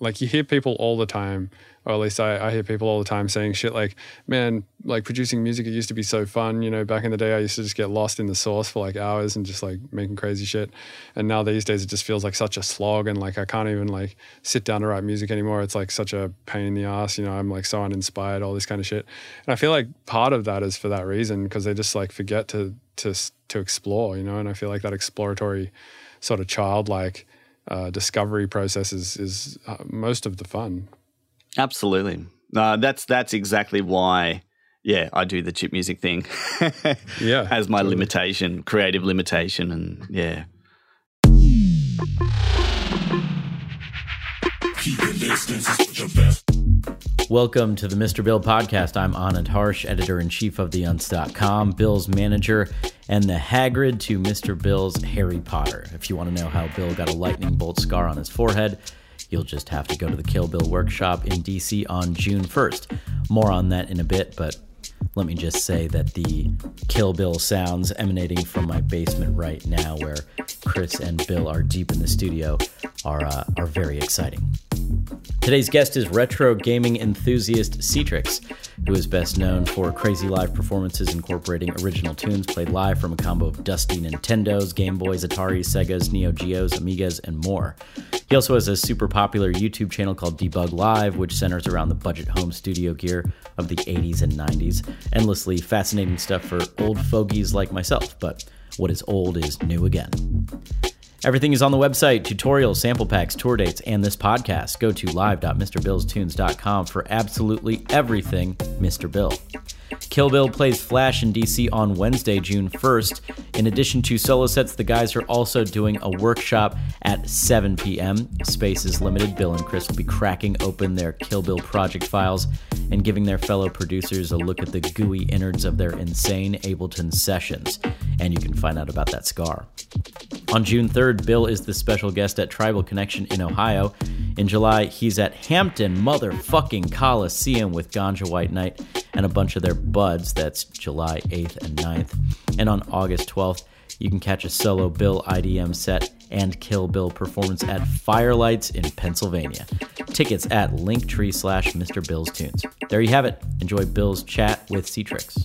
like you hear people all the time or at least I, I hear people all the time saying shit like, man, like producing music, it used to be so fun. You know, back in the day, I used to just get lost in the source for like hours and just like making crazy shit. And now these days, it just feels like such a slog. And like, I can't even like sit down to write music anymore. It's like such a pain in the ass. You know, I'm like so uninspired, all this kind of shit. And I feel like part of that is for that reason because they just like forget to, to, to explore, you know, and I feel like that exploratory sort of childlike uh, discovery process is, is uh, most of the fun. Absolutely. Uh, that's that's exactly why. Yeah, I do the chip music thing. yeah, as my totally. limitation, creative limitation, and yeah. Welcome to the Mr. Bill podcast. I'm Anand Harsh, editor in chief of TheUntz.com, Bill's manager, and the Hagrid to Mr. Bill's Harry Potter. If you want to know how Bill got a lightning bolt scar on his forehead, You'll just have to go to the Kill Bill workshop in DC on June 1st. More on that in a bit, but let me just say that the Kill Bill sounds emanating from my basement right now, where Chris and Bill are deep in the studio, are, uh, are very exciting. Today's guest is retro gaming enthusiast cTrix, who is best known for crazy live performances incorporating original tunes played live from a combo of dusty Nintendos, Game Boys, Ataris, Segas, Neo Geos, Amigas, and more. He also has a super popular YouTube channel called Debug Live, which centers around the budget home studio gear of the 80s and 90s. Endlessly fascinating stuff for old fogies like myself, but what is old is new again. Everything is on the website tutorials, sample packs, tour dates, and this podcast. Go to live.mrbillstunes.com for absolutely everything Mr. Bill. Kill Bill plays Flash in DC on Wednesday, June 1st. In addition to solo sets, the guys are also doing a workshop at 7 p.m. Space is limited. Bill and Chris will be cracking open their Kill Bill project files and giving their fellow producers a look at the gooey innards of their insane Ableton sessions. And you can find out about that scar. On June 3rd, Bill is the special guest at Tribal Connection in Ohio. In July, he's at Hampton Motherfucking Coliseum with Ganja White Night and a bunch of their buds. That's July 8th and 9th. And on August 12th, you can catch a solo Bill IDM set and Kill Bill performance at Firelights in Pennsylvania. Tickets at linktree slash Mr. Bill's Tunes. There you have it. Enjoy Bill's chat with cTrix.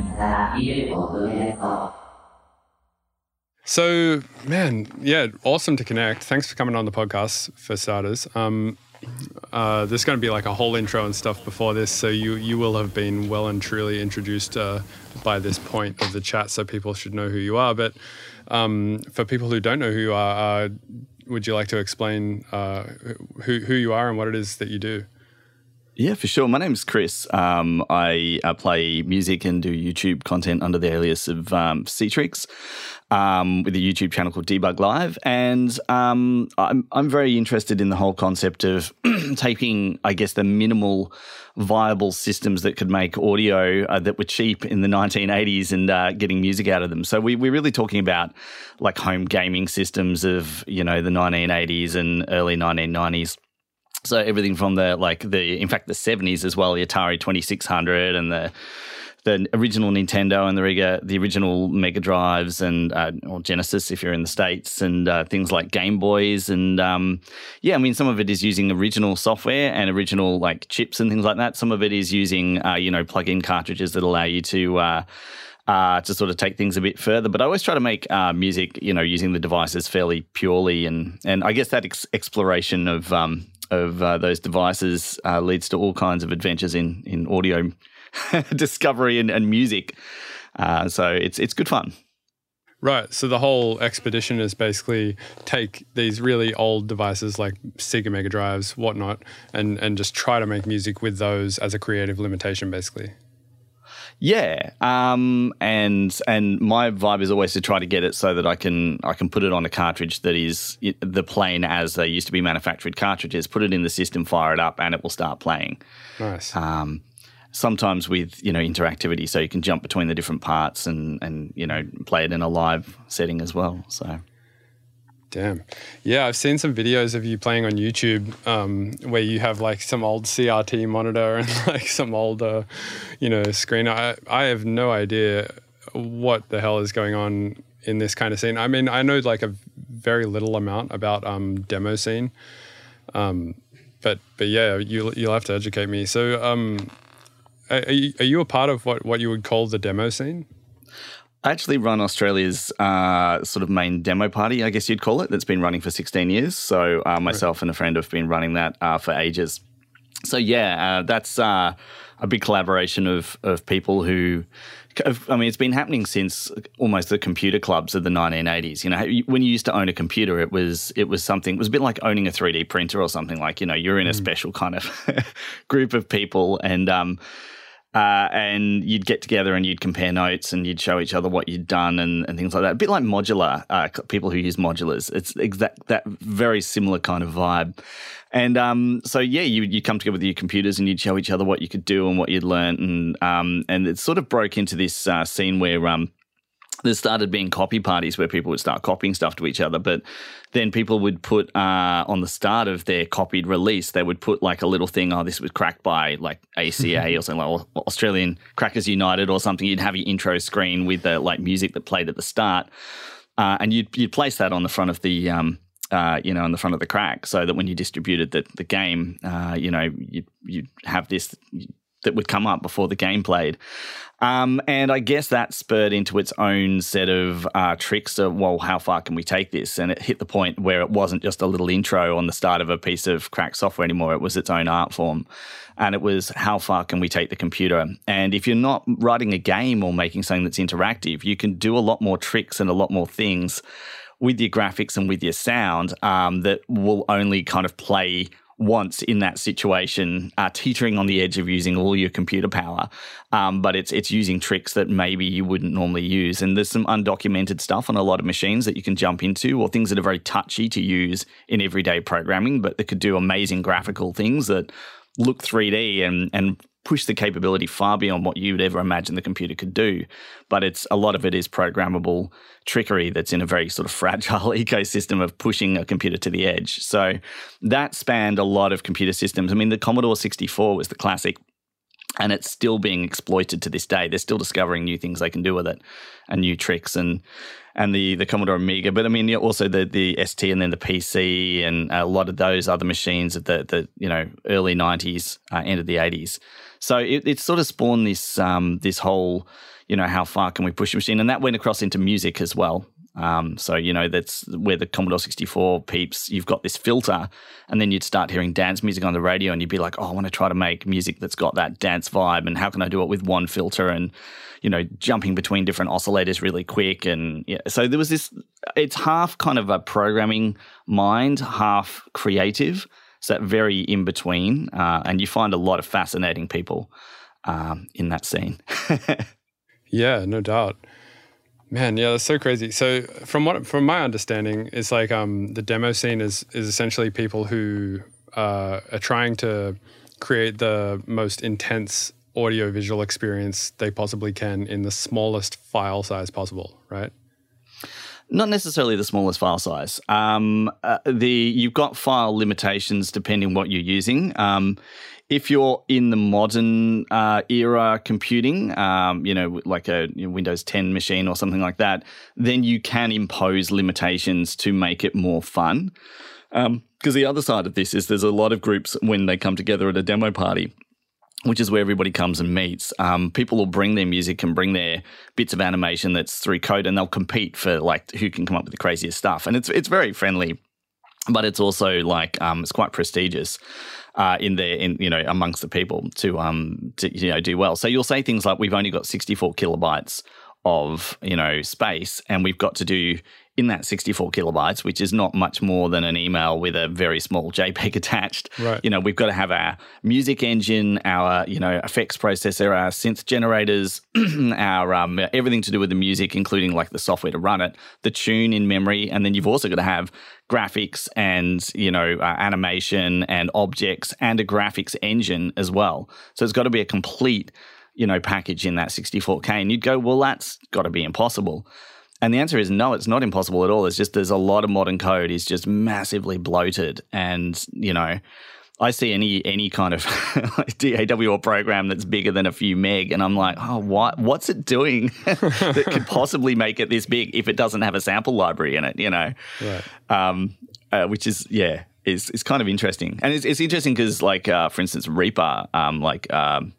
So, man, yeah, awesome to connect. Thanks for coming on the podcast, for starters. Um, uh, there's going to be like a whole intro and stuff before this, so you you will have been well and truly introduced uh, by this point of the chat, so people should know who you are. But um, for people who don't know who you are, uh, would you like to explain uh, who who you are and what it is that you do? Yeah, for sure. My name's Chris. Um, I play music and do YouTube content under the alias of um, cTrix um, with a YouTube channel called Debug Live. And um, I'm, I'm very interested in the whole concept of taking, I guess, the minimal viable systems that could make audio uh, that were cheap in the 1980s and uh, getting music out of them. So we, we're really talking about like home gaming systems of, you know, the 1980s and early 1990s so everything from the like the in fact the 70s as well, the Atari 2600 and the the original Nintendo and the Riga, the original Mega Drives and uh, or Genesis if you're in the states and uh, things like Game Boys and um, yeah, I mean some of it is using original software and original like chips and things like that. Some of it is using uh, you know plug-in cartridges that allow you to uh, uh, to sort of take things a bit further. But I always try to make uh, music, you know, using the devices fairly purely, and and I guess that ex- exploration of um, of uh, those devices uh, leads to all kinds of adventures in in audio discovery and, and music. Uh, so it's it's good fun. Right. So the whole expedition is basically take these really old devices like Sega Mega Drives, whatnot, and and just try to make music with those as a creative limitation, basically. Yeah, um, and and my vibe is always to try to get it so that I can I can put it on a cartridge that is the plain as they used to be manufactured cartridges. Put it in the system, fire it up, and it will start playing. Nice. Um, sometimes with you know interactivity, so you can jump between the different parts and and you know play it in a live setting as well. So Damn. Yeah, I've seen some videos of you playing on YouTube um, where you have like some old CRT monitor and like some old, uh, you know, screen. I, I have no idea what the hell is going on in this kind of scene. I mean, I know like a very little amount about um, demo scene. Um, but but yeah, you you'll have to educate me. So, um, are, you, are you a part of what, what you would call the demo scene? I actually run Australia's uh, sort of main demo party, I guess you'd call it, that's been running for 16 years. So uh, myself right. and a friend have been running that uh, for ages. So yeah, uh, that's uh, a big collaboration of of people who. I mean, it's been happening since almost the computer clubs of the 1980s. You know, when you used to own a computer, it was it was something. It was a bit like owning a 3D printer or something. Like you know, you're in a mm. special kind of group of people, and um, uh, and you'd get together and you'd compare notes and you'd show each other what you'd done and, and things like that. A bit like modular, uh, people who use modulars. It's exact that very similar kind of vibe. And um, so yeah, you you come together with your computers and you'd show each other what you could do and what you'd learned, and um, and it sort of broke into this uh, scene where um, there started being copy parties where people would start copying stuff to each other. But then people would put uh, on the start of their copied release, they would put like a little thing, oh, this was cracked by like ACA or something like Australian Crackers United or something. You'd have your intro screen with the like music that played at the start. Uh, and you'd, you'd place that on the front of the um, uh, you know, on the front of the crack, so that when you distributed the, the game, uh, you know, you you'd have this that would come up before the game played. Um, and I guess that spurred into its own set of uh, tricks of, well, how far can we take this? And it hit the point where it wasn't just a little intro on the start of a piece of cracked software anymore. It was its own art form. And it was, how far can we take the computer? And if you're not writing a game or making something that's interactive, you can do a lot more tricks and a lot more things with your graphics and with your sound um, that will only kind of play once in that situation, uh, teetering on the edge of using all your computer power. Um, but it's it's using tricks that maybe you wouldn't normally use. And there's some undocumented stuff on a lot of machines that you can jump into, or things that are very touchy to use in everyday programming, but that could do amazing graphical things that look 3D and and push the capability far beyond what you would ever imagine the computer could do. But it's a lot of it is programmable trickery that's in a very sort of fragile ecosystem of pushing a computer to the edge. So that spanned a lot of computer systems. I mean, the Commodore 64 was the classic and it's still being exploited to this day. They're still discovering new things they can do with it, and new tricks, and and the the Commodore Amiga. But I mean, also the the ST, and then the PC, and a lot of those other machines at the the you know early '90s, uh, end of the '80s. So it, it sort of spawned this um, this whole, you know, how far can we push the machine, and that went across into music as well. Um, so you know that's where the Commodore 64 peeps. You've got this filter, and then you'd start hearing dance music on the radio, and you'd be like, "Oh, I want to try to make music that's got that dance vibe, and how can I do it with one filter?" And you know, jumping between different oscillators really quick, and yeah. So there was this. It's half kind of a programming mind, half creative. So that very in between, uh, and you find a lot of fascinating people um, in that scene. yeah, no doubt. Man, yeah, that's so crazy. So from what from my understanding, it's like um, the demo scene is is essentially people who uh, are trying to create the most intense audio visual experience they possibly can in the smallest file size possible, right? Not necessarily the smallest file size. Um, uh, the you've got file limitations depending what you're using. Um, if you're in the modern uh, era computing, um, you know, like a Windows 10 machine or something like that, then you can impose limitations to make it more fun. Because um, the other side of this is there's a lot of groups when they come together at a demo party which is where everybody comes and meets. Um, people will bring their music and bring their bits of animation that's through code, and they'll compete for like who can come up with the craziest stuff. And it's it's very friendly, but it's also like um, it's quite prestigious uh, in there in you know amongst the people to um to you know do well. So you'll say things like we've only got sixty four kilobytes of you know space, and we've got to do in that 64 kilobytes, which is not much more than an email with a very small JPEG attached. Right. You know, we've got to have our music engine, our you know effects processor, our synth generators, our um, everything to do with the music, including like the software to run it, the tune in memory, and then you've also got to have graphics and you know uh, animation and objects and a graphics engine as well. So it's got to be a complete you know package in that 64k, and you'd go, well, that's got to be impossible. And the answer is no, it's not impossible at all. It's just there's a lot of modern code is just massively bloated, and you know, I see any any kind of DAW or program that's bigger than a few meg, and I'm like, oh, what what's it doing that could possibly make it this big if it doesn't have a sample library in it? You know, right. um, uh, which is yeah, is is kind of interesting, and it's it's interesting because like uh, for instance, Reaper, um, like. Um,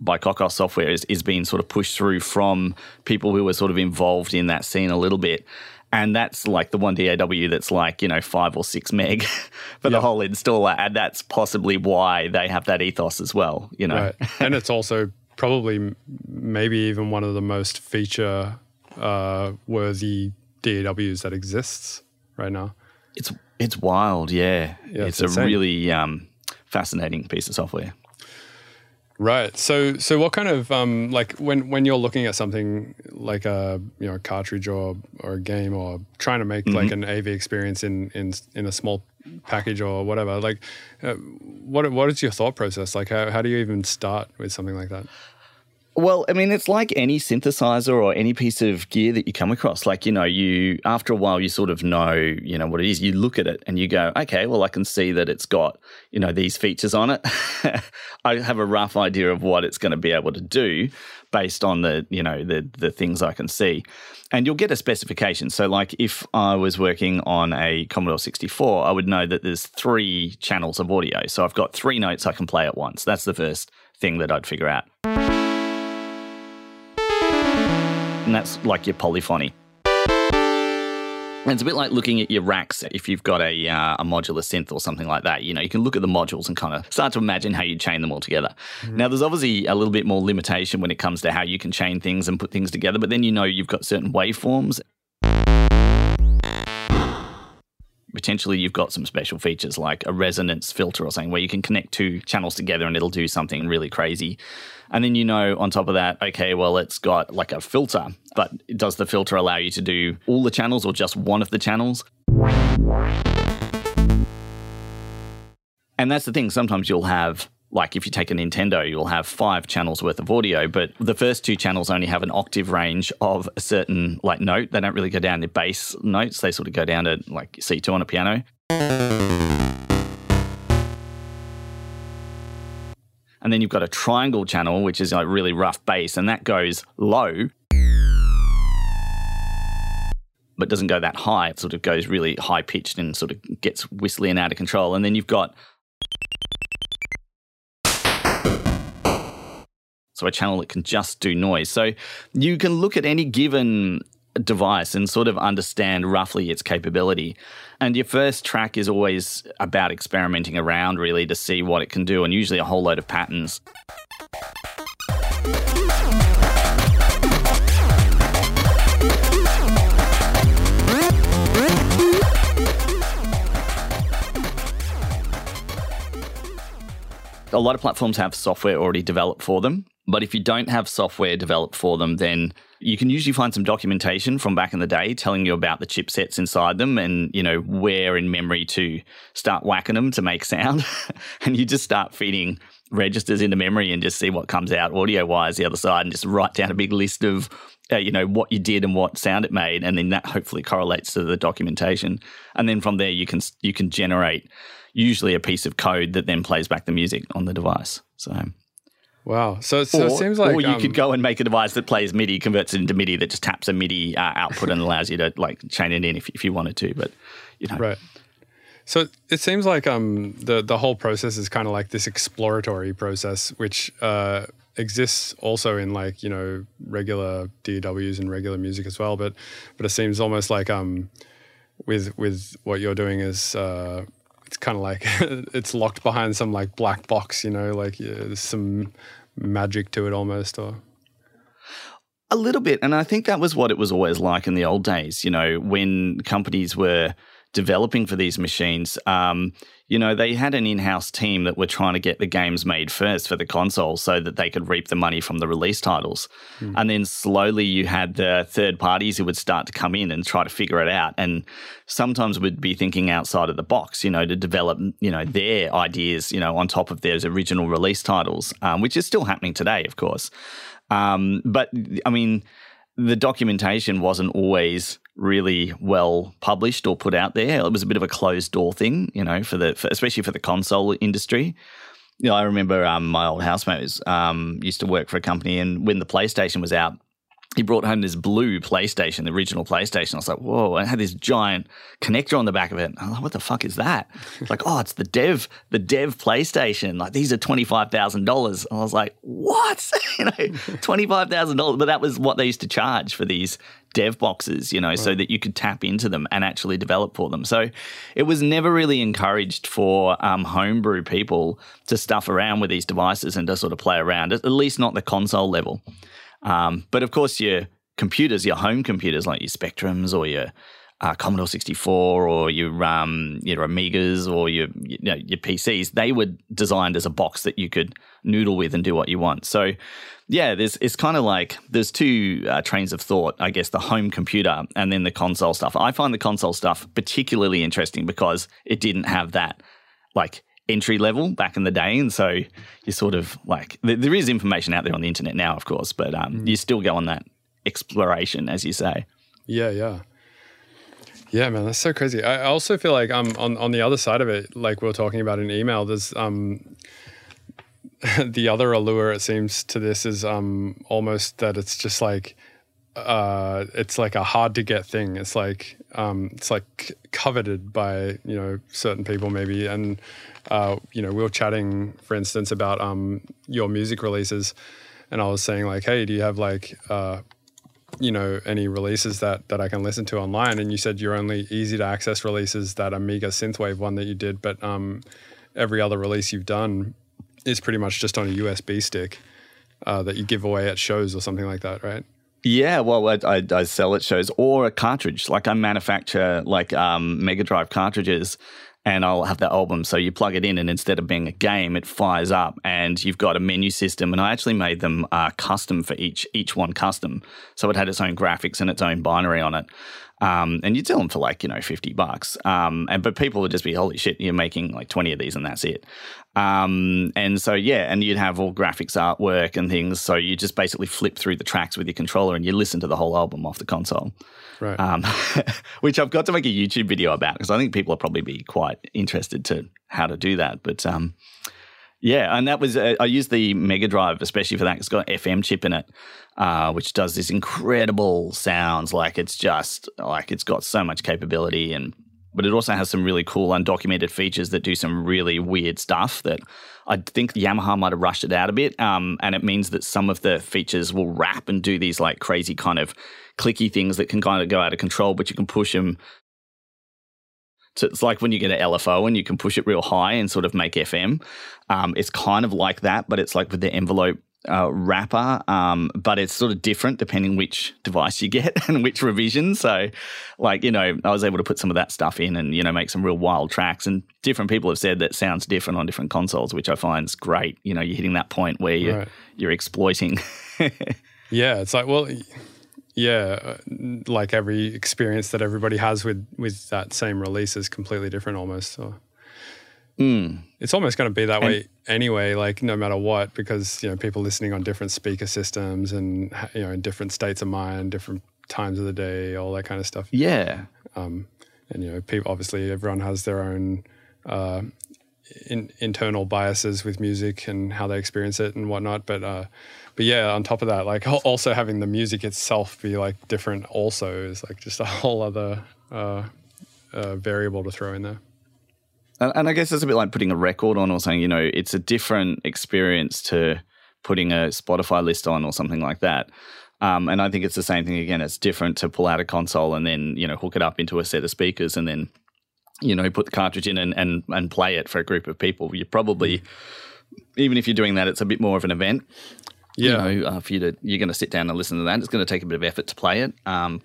by Cockos software is, is being sort of pushed through from people who were sort of involved in that scene a little bit. And that's like the one DAW that's like, you know, five or six meg for the whole installer. And that's possibly why they have that ethos as well, you know. Right. and it's also probably maybe even one of the most feature uh, worthy DAWs that exists right now. It's it's wild, yeah. yeah it's, it's a really um, fascinating piece of software. Right. So, so what kind of um, like when when you're looking at something like a you know a cartridge or or a game or trying to make mm-hmm. like an AV experience in in in a small package or whatever, like uh, what what is your thought process? Like, how how do you even start with something like that? Well, I mean, it's like any synthesizer or any piece of gear that you come across. Like, you know, you after a while, you sort of know, you know, what it is. You look at it and you go, okay, well, I can see that it's got, you know, these features on it. I have a rough idea of what it's going to be able to do based on the, you know, the the things I can see. And you'll get a specification. So, like, if I was working on a Commodore 64, I would know that there's three channels of audio. So I've got three notes I can play at once. That's the first thing that I'd figure out and that's like your polyphony. And it's a bit like looking at your racks if you've got a, uh, a modular synth or something like that. You know, you can look at the modules and kind of start to imagine how you chain them all together. Mm-hmm. Now, there's obviously a little bit more limitation when it comes to how you can chain things and put things together, but then you know you've got certain waveforms. Potentially, you've got some special features like a resonance filter or something where you can connect two channels together and it'll do something really crazy. And then you know on top of that, okay, well, it's got like a filter, but does the filter allow you to do all the channels or just one of the channels? And that's the thing. Sometimes you'll have, like, if you take a Nintendo, you'll have five channels worth of audio, but the first two channels only have an octave range of a certain, like, note. They don't really go down to bass notes. They sort of go down to, like, C2 on a piano. And then you've got a triangle channel, which is like really rough bass, and that goes low, but doesn't go that high. It sort of goes really high pitched and sort of gets whistly and out of control. And then you've got so a channel that can just do noise. So you can look at any given device and sort of understand roughly its capability. And your first track is always about experimenting around really to see what it can do, and usually a whole load of patterns. A lot of platforms have software already developed for them. But if you don't have software developed for them, then you can usually find some documentation from back in the day telling you about the chipsets inside them and, you know, where in memory to start whacking them to make sound. and you just start feeding registers into memory and just see what comes out audio wise the other side and just write down a big list of, uh, you know, what you did and what sound it made. And then that hopefully correlates to the documentation. And then from there, you can, you can generate usually a piece of code that then plays back the music on the device. So Wow. So, so or, it seems like. Or you um, could go and make a device that plays MIDI, converts it into MIDI, that just taps a MIDI uh, output and allows you to like chain it in if, if you wanted to. But, you know. Right. So it seems like um, the, the whole process is kind of like this exploratory process, which uh, exists also in like, you know, regular DAWs and regular music as well. But, but it seems almost like um, with, with what you're doing is. Uh, it's kind of like it's locked behind some like black box, you know, like yeah, there's some magic to it almost, or. A little bit. And I think that was what it was always like in the old days, you know, when companies were developing for these machines. Um, you know, they had an in house team that were trying to get the games made first for the console so that they could reap the money from the release titles. Mm. And then slowly you had the third parties who would start to come in and try to figure it out. And sometimes would be thinking outside of the box, you know, to develop, you know, their ideas, you know, on top of those original release titles, um, which is still happening today, of course. Um, but I mean, the documentation wasn't always really well published or put out there. It was a bit of a closed door thing, you know, for the for, especially for the console industry. You know, I remember um, my old housemates um, used to work for a company, and when the PlayStation was out, he brought home this blue PlayStation, the original PlayStation. I was like, whoa, it had this giant connector on the back of it. I was like, what the fuck is that? It's like, oh, it's the dev, the dev PlayStation. Like these are $25,000. I was like, what? you know, $25,000. But that was what they used to charge for these dev boxes, you know, right. so that you could tap into them and actually develop for them. So it was never really encouraged for um, homebrew people to stuff around with these devices and to sort of play around, at least not the console level. Um, but of course, your computers, your home computers like your Spectrums or your uh, Commodore 64 or your um, your Amigas or your you know, your PCs, they were designed as a box that you could noodle with and do what you want. So, yeah, there's it's kind of like there's two uh, trains of thought. I guess the home computer and then the console stuff. I find the console stuff particularly interesting because it didn't have that like entry level back in the day. And so you sort of like, there is information out there on the internet now, of course, but um, mm. you still go on that exploration, as you say. Yeah, yeah. Yeah, man, that's so crazy. I also feel like I'm um, on, on the other side of it, like we are talking about in email, there's um, the other allure, it seems, to this is um, almost that it's just like, uh, it's like a hard to get thing. It's like um, it's like coveted by you know certain people maybe, and uh, you know, we were chatting, for instance, about um, your music releases, and I was saying like, hey, do you have like, uh, you know, any releases that that I can listen to online? And you said your only easy to access releases that Amiga synthwave one that you did, but um, every other release you've done is pretty much just on a USB stick uh, that you give away at shows or something like that, right? Yeah, well, I, I, I, sell at shows or a cartridge. Like I manufacture like um, Mega Drive cartridges and I'll have that album. So you plug it in, and instead of being a game, it fires up, and you've got a menu system. And I actually made them uh, custom for each each one custom, so it had its own graphics and its own binary on it. Um, and you'd sell them for like you know fifty bucks. Um, and but people would just be holy shit, you're making like twenty of these and that's it. Um, and so yeah, and you'd have all graphics, artwork, and things. So you just basically flip through the tracks with your controller and you listen to the whole album off the console. Right. Um, which I've got to make a YouTube video about because I think people will probably be quite interested to how to do that. But um, yeah, and that was uh, I used the Mega Drive especially for that. It's got an FM chip in it, uh, which does this incredible sounds. Like it's just like it's got so much capability, and but it also has some really cool undocumented features that do some really weird stuff that I think Yamaha might have rushed it out a bit. Um, and it means that some of the features will wrap and do these like crazy kind of clicky things that can kind of go out of control, but you can push them so it's like when you get an LFO and you can push it real high and sort of make FM. Um, it's kind of like that, but it's like with the envelope uh, wrapper, um, but it's sort of different depending which device you get and which revision. So, like you know, I was able to put some of that stuff in and you know make some real wild tracks. And different people have said that sounds different on different consoles, which I find is great. You know, you're hitting that point where you're right. you're exploiting. yeah, it's like well, yeah, like every experience that everybody has with with that same release is completely different almost. So mm. it's almost going to be that and, way anyway. Like no matter what, because you know people listening on different speaker systems and you know in different states of mind, different times of the day, all that kind of stuff. Yeah. Um, and you know, people obviously everyone has their own uh, in, internal biases with music and how they experience it and whatnot, but. Uh, but yeah, on top of that, like also having the music itself be like different also is like just a whole other uh, uh, variable to throw in there. And, and I guess it's a bit like putting a record on or something. You know, it's a different experience to putting a Spotify list on or something like that. Um, and I think it's the same thing again. It's different to pull out a console and then you know hook it up into a set of speakers and then you know put the cartridge in and and, and play it for a group of people. You're probably even if you're doing that, it's a bit more of an event Yeah. You know, uh, for you to you're going to sit down and listen to that. It's going to take a bit of effort to play it. Um,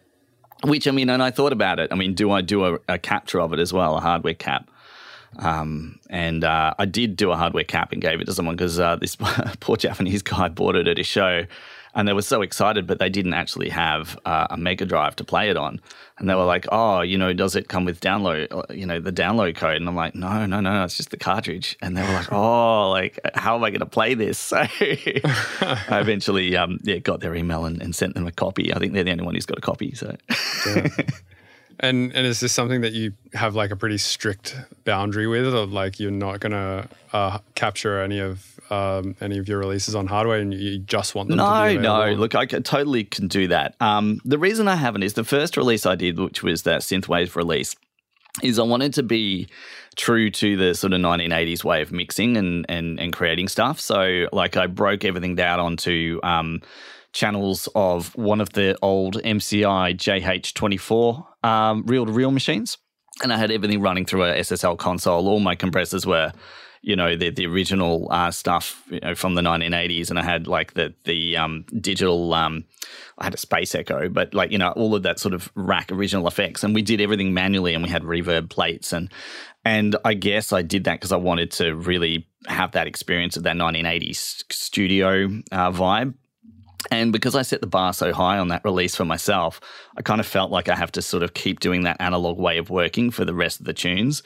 which I mean, and I thought about it. I mean, do I do a, a capture of it as well, a hardware cap? Um, and uh, I did do a hardware cap and gave it to someone because uh, this poor Japanese guy bought it at a show and they were so excited, but they didn't actually have uh, a Mega Drive to play it on. And they were like, "Oh, you know, does it come with download? Uh, you know, the download code?" And I'm like, "No, no, no, it's just the cartridge." And they were like, "Oh, like how am I going to play this?" So I eventually, um, yeah, got their email and, and, sent them a copy. I think they're the only one who's got a copy. So. And and is this something that you have like a pretty strict boundary with, or like you're not gonna uh, capture any of um, any of your releases on hardware, and you just want them? No, no. Look, I can, totally can do that. Um, the reason I haven't is the first release I did, which was that synthwave release, is I wanted to be true to the sort of 1980s way of mixing and and and creating stuff. So like I broke everything down onto. Um, channels of one of the old MCI JH24 um, reel to reel machines. And I had everything running through a SSL console. All my compressors were, you know, the, the original uh, stuff you know, from the 1980s. And I had like the, the um, digital, um, I had a Space Echo, but like, you know, all of that sort of rack original effects. And we did everything manually and we had reverb plates. And, and I guess I did that because I wanted to really have that experience of that 1980s studio uh, vibe and because I set the bar so high on that release for myself, I kind of felt like I have to sort of keep doing that analog way of working for the rest of the tunes.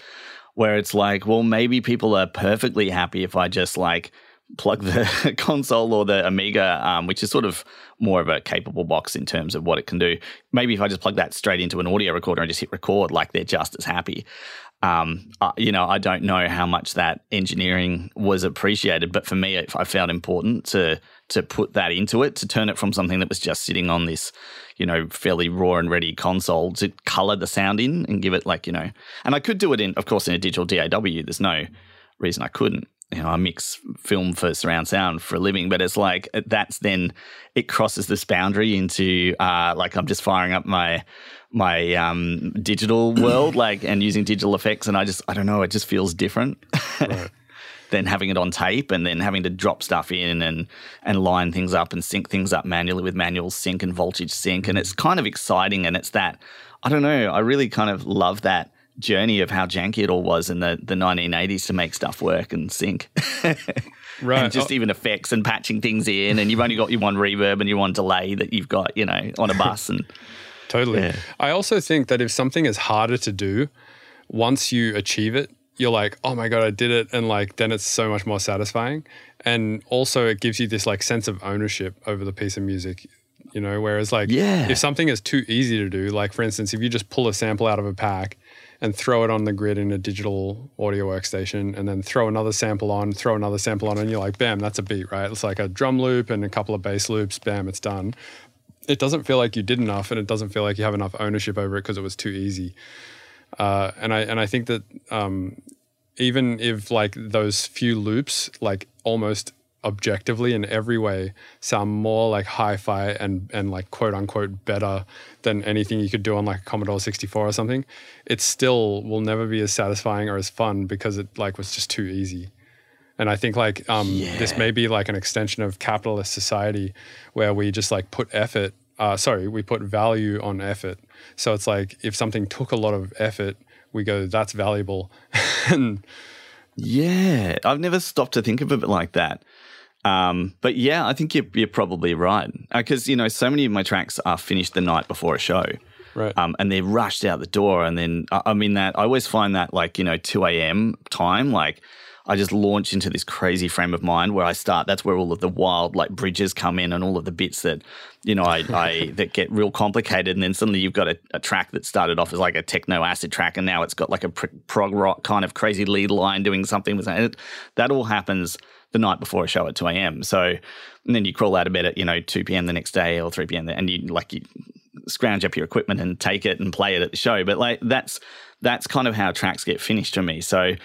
Where it's like, well, maybe people are perfectly happy if I just like plug the console or the Amiga, um, which is sort of more of a capable box in terms of what it can do. Maybe if I just plug that straight into an audio recorder and just hit record, like they're just as happy. Um, uh, you know, I don't know how much that engineering was appreciated, but for me, I found important to to put that into it, to turn it from something that was just sitting on this, you know, fairly raw and ready console to color the sound in and give it like, you know, and I could do it in, of course, in a digital DAW. There's no reason I couldn't. You know, I mix film for surround sound for a living, but it's like that's then it crosses this boundary into uh, like I'm just firing up my my um, digital world, like and using digital effects, and I just I don't know, it just feels different. Right than having it on tape and then having to drop stuff in and and line things up and sync things up manually with manual sync and voltage sync. And it's kind of exciting and it's that I don't know, I really kind of love that journey of how janky it all was in the, the 1980s to make stuff work and sync. right. And just oh. even effects and patching things in. And you've only got your one reverb and your one delay that you've got, you know, on a bus. And totally. Yeah. I also think that if something is harder to do, once you achieve it, you're like, oh my God, I did it. And like, then it's so much more satisfying. And also, it gives you this like sense of ownership over the piece of music, you know? Whereas, like, yeah. if something is too easy to do, like for instance, if you just pull a sample out of a pack and throw it on the grid in a digital audio workstation and then throw another sample on, throw another sample on, and you're like, bam, that's a beat, right? It's like a drum loop and a couple of bass loops, bam, it's done. It doesn't feel like you did enough and it doesn't feel like you have enough ownership over it because it was too easy. Uh, and I and I think that um, even if like those few loops, like almost objectively in every way, sound more like hi-fi and and like quote unquote better than anything you could do on like a Commodore 64 or something, it still will never be as satisfying or as fun because it like was just too easy. And I think like um, yeah. this may be like an extension of capitalist society where we just like put effort uh, sorry, we put value on effort. So it's like if something took a lot of effort, we go, that's valuable. and yeah, I've never stopped to think of it like that. Um, but yeah, I think you're, you're probably right because uh, you know so many of my tracks are finished the night before a show, right? Um, and they're rushed out the door, and then I mean that I always find that like you know two a.m. time, like I just launch into this crazy frame of mind where I start. That's where all of the wild like bridges come in and all of the bits that, you know, I, I that get real complicated. And then suddenly you've got a, a, track that started off as like a techno acid track, and now it's got like a prog rock kind of crazy lead line doing something with it. That all happens the night before a show at two a.m. So, and then you crawl out of bed at you know two p.m. the next day or three p.m. and you like you scrounge up your equipment and take it and play it at the show. But like that's that's kind of how tracks get finished for me. So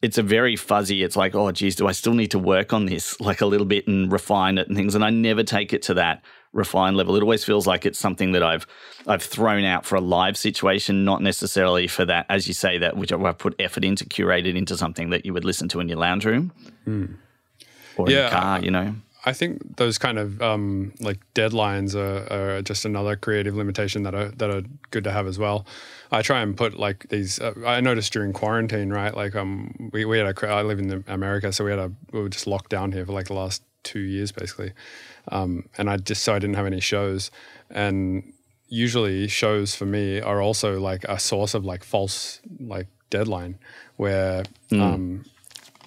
it's a very fuzzy. It's like, oh, geez, do I still need to work on this like a little bit and refine it and things? And I never take it to that refined level. It always feels like it's something that I've I've thrown out for a live situation, not necessarily for that, as you say, that which I've put effort into, curated into something that you would listen to in your lounge room. Mm. Or yeah, in the car, you know. I think those kind of um, like deadlines are, are, just another creative limitation that are that are good to have as well. I try and put like these. Uh, I noticed during quarantine, right? Like um, we, we had a. I live in America, so we had a. We were just locked down here for like the last two years, basically. Um, and I just so I didn't have any shows, and usually shows for me are also like a source of like false like deadline where. Mm. Um,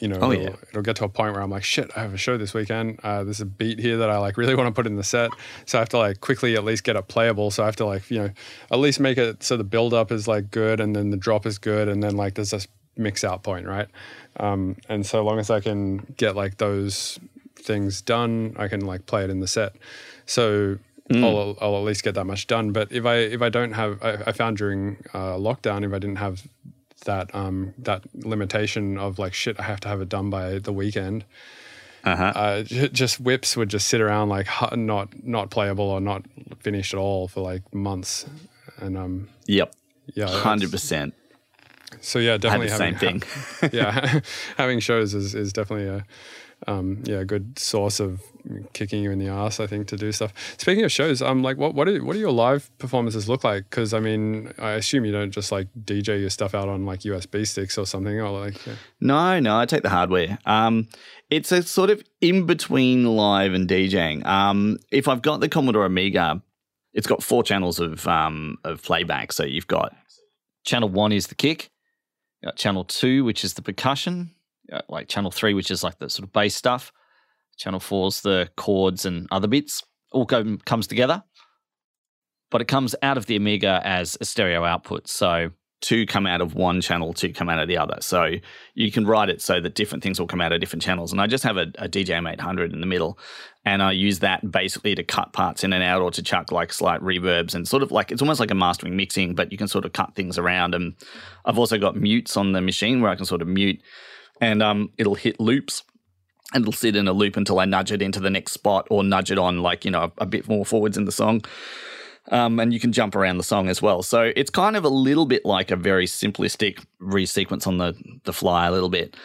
you know, oh, it'll, it'll, get to a point where I'm like, shit, I have a show this weekend. Uh, there's a beat here that I like really want to put in the set. So I have to like quickly at least get it playable. So I have to like, you know, at least make it so the build up is like good and then the drop is good. And then like there's this mix out point, right? Um, and so long as I can get like those things done, I can like play it in the set. So Mm. I'll, I'll at least get that much done. But if I if I don't have, I, I found during uh, lockdown, if I didn't have that um, that limitation of like shit, I have to have it done by the weekend. Uh-huh. Uh, just WIPs would just sit around like not not playable or not finished at all for like months, and um. Yep. Yeah. Hundred percent. So yeah, definitely having, same thing. Ha- yeah, having shows is is definitely a um, yeah, a good source of kicking you in the ass, I think, to do stuff. Speaking of shows, um, like what what are what do your live performances look like? Because I mean, I assume you don't just like DJ your stuff out on like USB sticks or something, or like. Yeah. No, no, I take the hardware. Um, it's a sort of in between live and DJing. Um, if I've got the Commodore Amiga, it's got four channels of um of playback. So you've got channel one is the kick, channel two, which is the percussion Uh, like channel three, which is like the sort of bass stuff. Channel four's the chords and other bits. All go, comes together, but it comes out of the Amiga as a stereo output. So two come out of one channel, two come out of the other. So you can write it so that different things will come out of different channels. And I just have a, a DJM 800 in the middle, and I use that basically to cut parts in and out or to chuck like slight reverbs and sort of like it's almost like a mastering mixing, but you can sort of cut things around. And I've also got mutes on the machine where I can sort of mute and um, it'll hit loops and it'll sit in a loop until I nudge it into the next spot or nudge it on like, you know, a, bit more forwards in the song. Um, and you can jump around the song as well. So it's kind of a little bit like a very simplistic resequence on the, the fly a little bit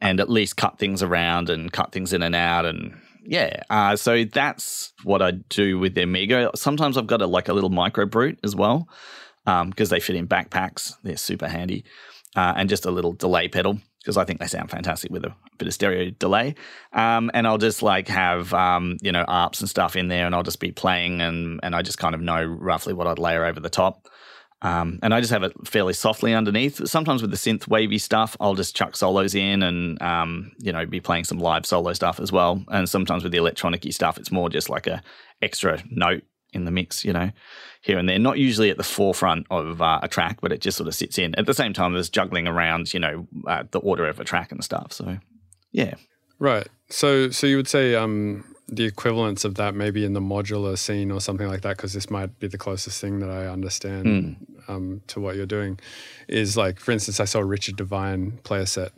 and at least cut things around and cut things in and out and yeah. Uh, so that's what I do with the Amiga. Sometimes I've got a, like a little MicroBrute as well because um, they fit in backpacks. They're super handy. Uh, and just a little delay pedal because I think they sound fantastic with a bit of stereo delay. Um, and I'll just like have um, you know ARPs and stuff in there, and I'll just be playing, and and I just kind of know roughly what I'd layer over the top. Um, and I just have it fairly softly underneath. Sometimes with the synth wavy stuff, I'll just chuck solos in and um, you know be playing some live solo stuff as well. And sometimes with the electronicy stuff, it's more just like a extra note in the mix, you know, here and there. Not usually at the forefront of uh, a track, but it just sort of sits in. At the same time, there's juggling around, you know, uh, the order of a track and stuff. So, yeah. Right. So, so you would say um, the equivalence of that maybe in the modular scene or something like that, because this might be the closest thing that I understand mm. um, to what you're doing, is like, for instance, I saw Richard Devine play a set,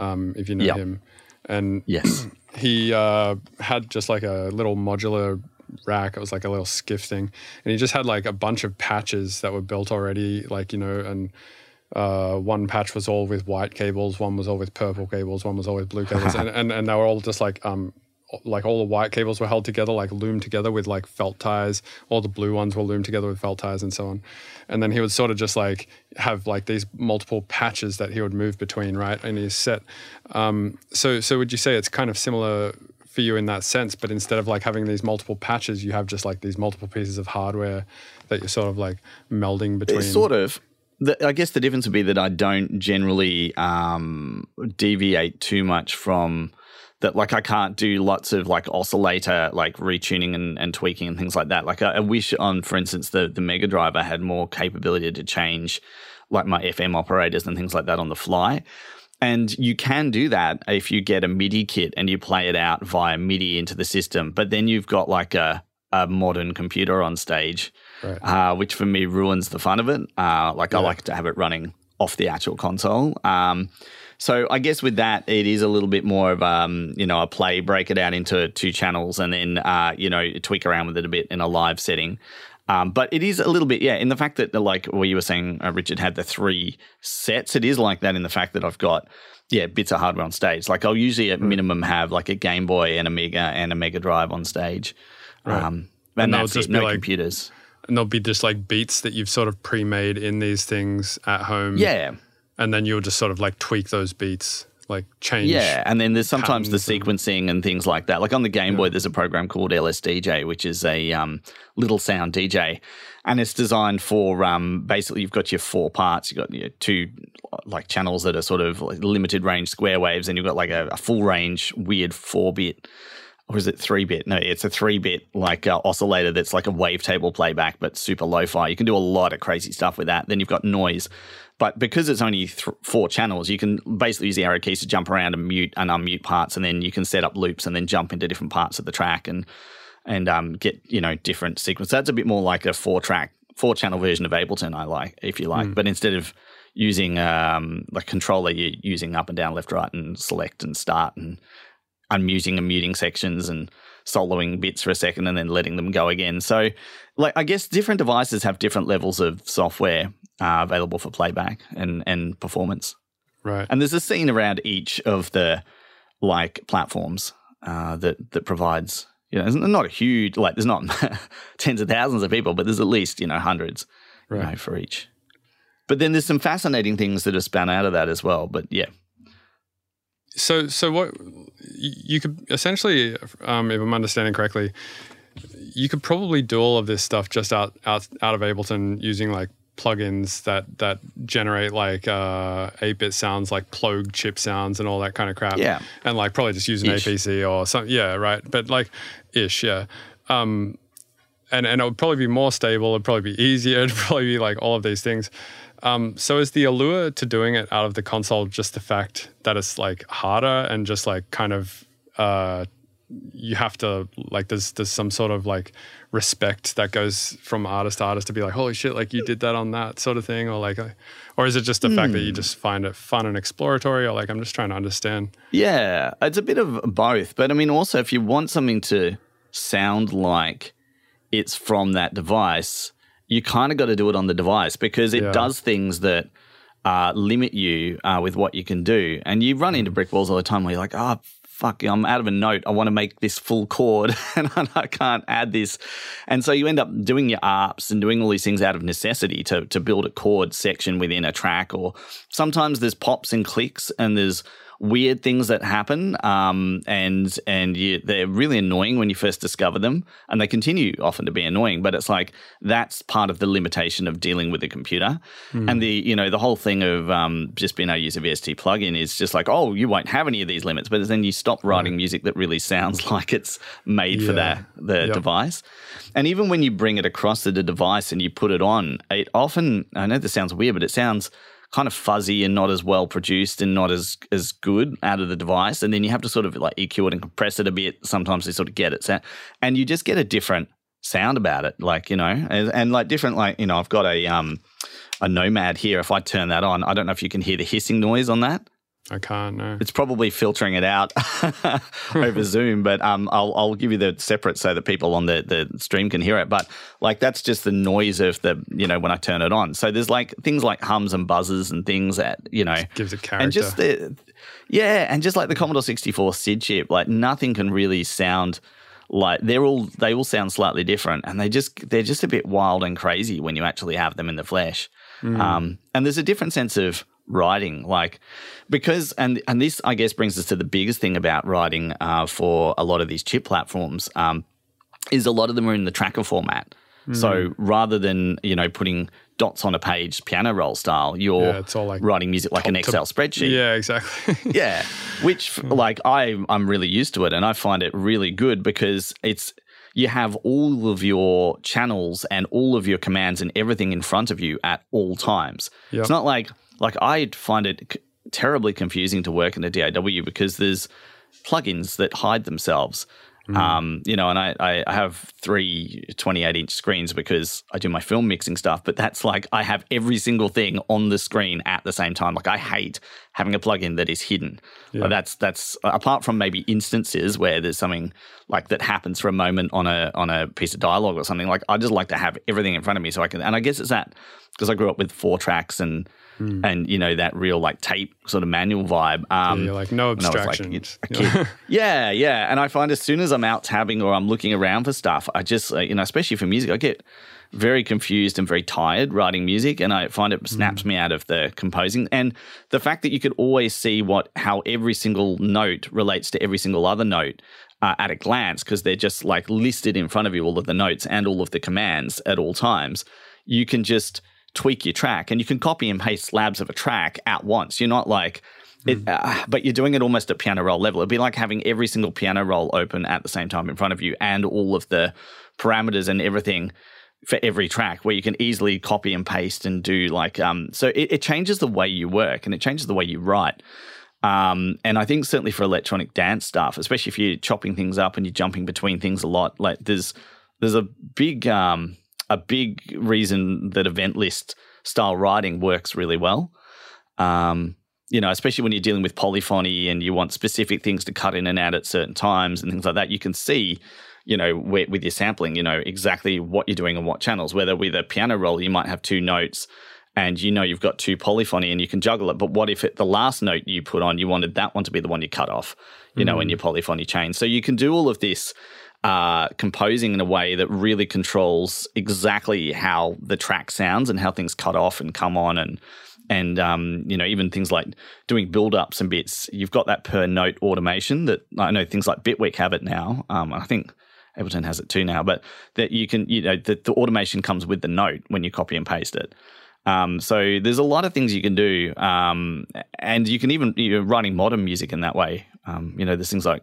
um, if you know yep. him. And yes, he uh, had just like a little modular rack. It was like a little skiff thing, and he just had like a bunch of patches that were built already, like you know, and uh, one patch was all with white cables, one was all with purple cables, one was all with blue cables, and, and and they were all just like um like all the white cables were held together, like loomed together with like felt ties. All the blue ones were loomed together with felt ties and so on. And then he would sort of just like have like these multiple patches that he would move between, right, in his set. Um, so, so would you say it's kind of similar for you in that sense. But instead of like having these multiple patches, you have just like these multiple pieces of hardware that you're sort of like melding between. It's sort of. The, I guess the difference would be that I don't generally um, deviate too much from that. Like I can't do lots of like oscillator, like retuning and, and tweaking and things like that. Like I, I wish on, for instance, the the Mega Drive I had more capability to change like my FM operators and things like that on the fly. And you can do that if you get a MIDI kit and you play it out via MIDI into the system. But then you've got like a, a modern computer on stage, right. uh, which for me ruins the fun of it. Uh, like yeah. I like to have it running off the actual console. Um, so I guess with that, it is a little bit more of um, you know a play, break it out into two channels, and then uh, you know tweak around with it a bit in a live setting. Um, but it is a little bit, yeah, in the fact that, like where you were saying, uh, Richard had the three sets, it is like that in the fact that I've got, yeah, bits of hardware on stage. Like I'll usually at minimum have like a Game Boy and a Mega and a Mega Drive on stage. Right. Um, And and, they'll that's just it, be no like- computers. And there'll be just like beats that you've sort of pre-made in these things at home. Yeah. And then you'll just sort of like tweak those beats, like change. Yeah, and then there's sometimes the and- sequencing and things like that. Like on the Game Boy, there's a program called LSDJ, which is a um, little sound DJ, and it's designed for um, basically you've got your four parts. You've got your two like channels that are sort of like limited range square waves, and you've got like a, a full range weird four bit. Or is it three bit? No, it's a three bit like uh, oscillator that's like a wavetable playback, but super lo-fi. You can do a lot of crazy stuff with that. Then you've got noise, but because it's only th- four channels, you can basically use the arrow keys to jump around and mute and unmute parts, and then you can set up loops and then jump into different parts of the track and and um, get you know different sequences. That's a bit more like a four track, four channel version of Ableton. I like, if you like, but instead of using um, like controller, you're using up and down, left, right, and select and start and unmuting and muting sections and soloing bits for a second and then letting them go again. So, like, I guess different devices have different levels of software uh, available for playback and and performance. Right. And there's a scene around each of the like platforms uh, that that provides. You know, it's not a huge like. There's not tens of thousands of people, but there's at least you know hundreds, you Right. know, for each. But then there's some fascinating things that are spun out of that as well. But yeah, So, so what you could essentially, um, if I'm understanding correctly, you could probably do all of this stuff just out out out of Ableton using like plugins that that generate like uh 8-bit sounds like Plogue chip sounds and all that kind of crap. Yeah. And like probably just use an Ish. APC or something. Yeah, right. But like ish, yeah. Um and and it would probably be more stable, it'd probably be easier, it'd probably be like all of these things. Um, so is the allure to doing it out of the console just the fact that it's like harder and just like kind of uh, you have to like there's there's some sort of like respect that goes from artist to artist to be like holy shit like you did that on that sort of thing or like uh, or is it just the fact that you just find it fun and exploratory or like I'm just trying to understand Yeah, it's a bit of both. But I mean, also, if you want something to sound like it's from that device, you kind of got to do it on the device because it Yeah. does things that uh, limit you uh, with what you can do. And you run into brick walls all the time where you're like, oh, fuck, I'm out of a note. I want to make this full chord and I can't add this. And so you end up doing your ARPs and doing all these things out of necessity to, to build a chord section within a track. Or sometimes there's pops and clicks and there's weird things that happen, um, and and you, they're really annoying when you first discover them, and they continue often to be annoying. But it's like that's part of the limitation of dealing with a computer, and the you know the whole thing of um, just being able to use a VST plugin is just like oh you won't have any of these limits, but then you stop writing music that really sounds like it's made for that the Yep. device. And even when you bring it across to the device and you put it on, it often I know this sounds weird, but it sounds kind of fuzzy and not as well produced and not as as good out of the device. And then you have to sort of like EQ it and compress it a bit sometimes to sort of get it. And you just get a different sound about it. Like, you know, and, and like different like, you know, I've got a um a nomad here. If I turn that on, I don't know if you can hear the hissing noise on that. I can't know It's probably filtering it out over Zoom, but um, I'll I'll give you the separate so that people on the, the stream can hear it. But like that's just the noise of the you know when I turn it on. So there's like things like hums and buzzes and things that you know gives it character and just the yeah, and just like the Commodore 64 SID chip, like nothing can really sound like they're all they all sound slightly different, and they just they're just a bit wild and crazy when you actually have them in the flesh. Um, and there's a different sense of writing, like because and and this I guess brings us to the biggest thing about writing uh, for a lot of these chip platforms. Um, is a lot of them are in the tracker format. So rather than you know putting dots on a page piano roll style, you're Yeah, it's all like writing music like an top to- Excel spreadsheet. yeah exactly Yeah, which like I I'm really used to it and I find it really good because it's you have all of your channels and all of your commands and everything in front of you at all times. Yep. It's not like like I find it c- terribly confusing to work in a DAW because there's plugins that hide themselves. Mm. Um, you know, and I, I have three 28 inch screens because I do my film mixing stuff, but that's like I have every single thing on the screen at the same time. Like I hate having a plugin that is hidden. Yeah. that's that's apart from maybe instances where there's something like that happens for a moment on a on a piece of dialogue or something. Like I just like to have everything in front of me so I can and I guess it's that because I grew up with four tracks and mm. and you know that real like tape sort of manual vibe. Um, yeah, like no abstractions. Like, yeah, yeah. And I find as soon as I'm out tabbing or I'm looking around for stuff, I just uh, you know, especially for music, I get very confused and very tired writing music, and I find it snaps mm. me out of the composing. And the fact that you could always see what how every single note relates to every single other note. Uh, at a glance, because they're just like listed in front of you, all of the notes and all of the commands at all times. You can just tweak your track and you can copy and paste slabs of a track at once. You're not like, it, hmm. uh, but you're doing it almost at piano roll level. It'd be like having every single piano roll open at the same time in front of you and all of the parameters and everything for every track where you can easily copy and paste and do like um so it, it changes the way you work and it changes the way you write um and i think certainly for electronic dance stuff especially if you're chopping things up and you're jumping between things a lot like there's there's a big um a big reason that event list style writing works really well. Um, you know, especially when you're dealing with polyphony and you want specific things to cut in and out at certain times and things like that, you can see, you know, where, with your sampling, you know, exactly what you're doing on what channels. Whether with a piano roll, you might have two notes and you know you've got two polyphony and you can juggle it. But what if the last note you put on, you wanted that one to be the one you cut off, you mm-hmm. know, in mm. your polyphony chain? So you can do all of this uh, composing in a way that really controls exactly how the track sounds and how things cut off and come on and and um, you know even things like doing build ups and bits. You've got that per note automation that I know things like Bitwig have it now. Um, I think Ableton has it too now, but that you can you know the, the automation comes with the note when you copy and paste it. Um, so there's a lot of things you can do, um, and you can even you're writing modern music in that way. Um, you know, there's things like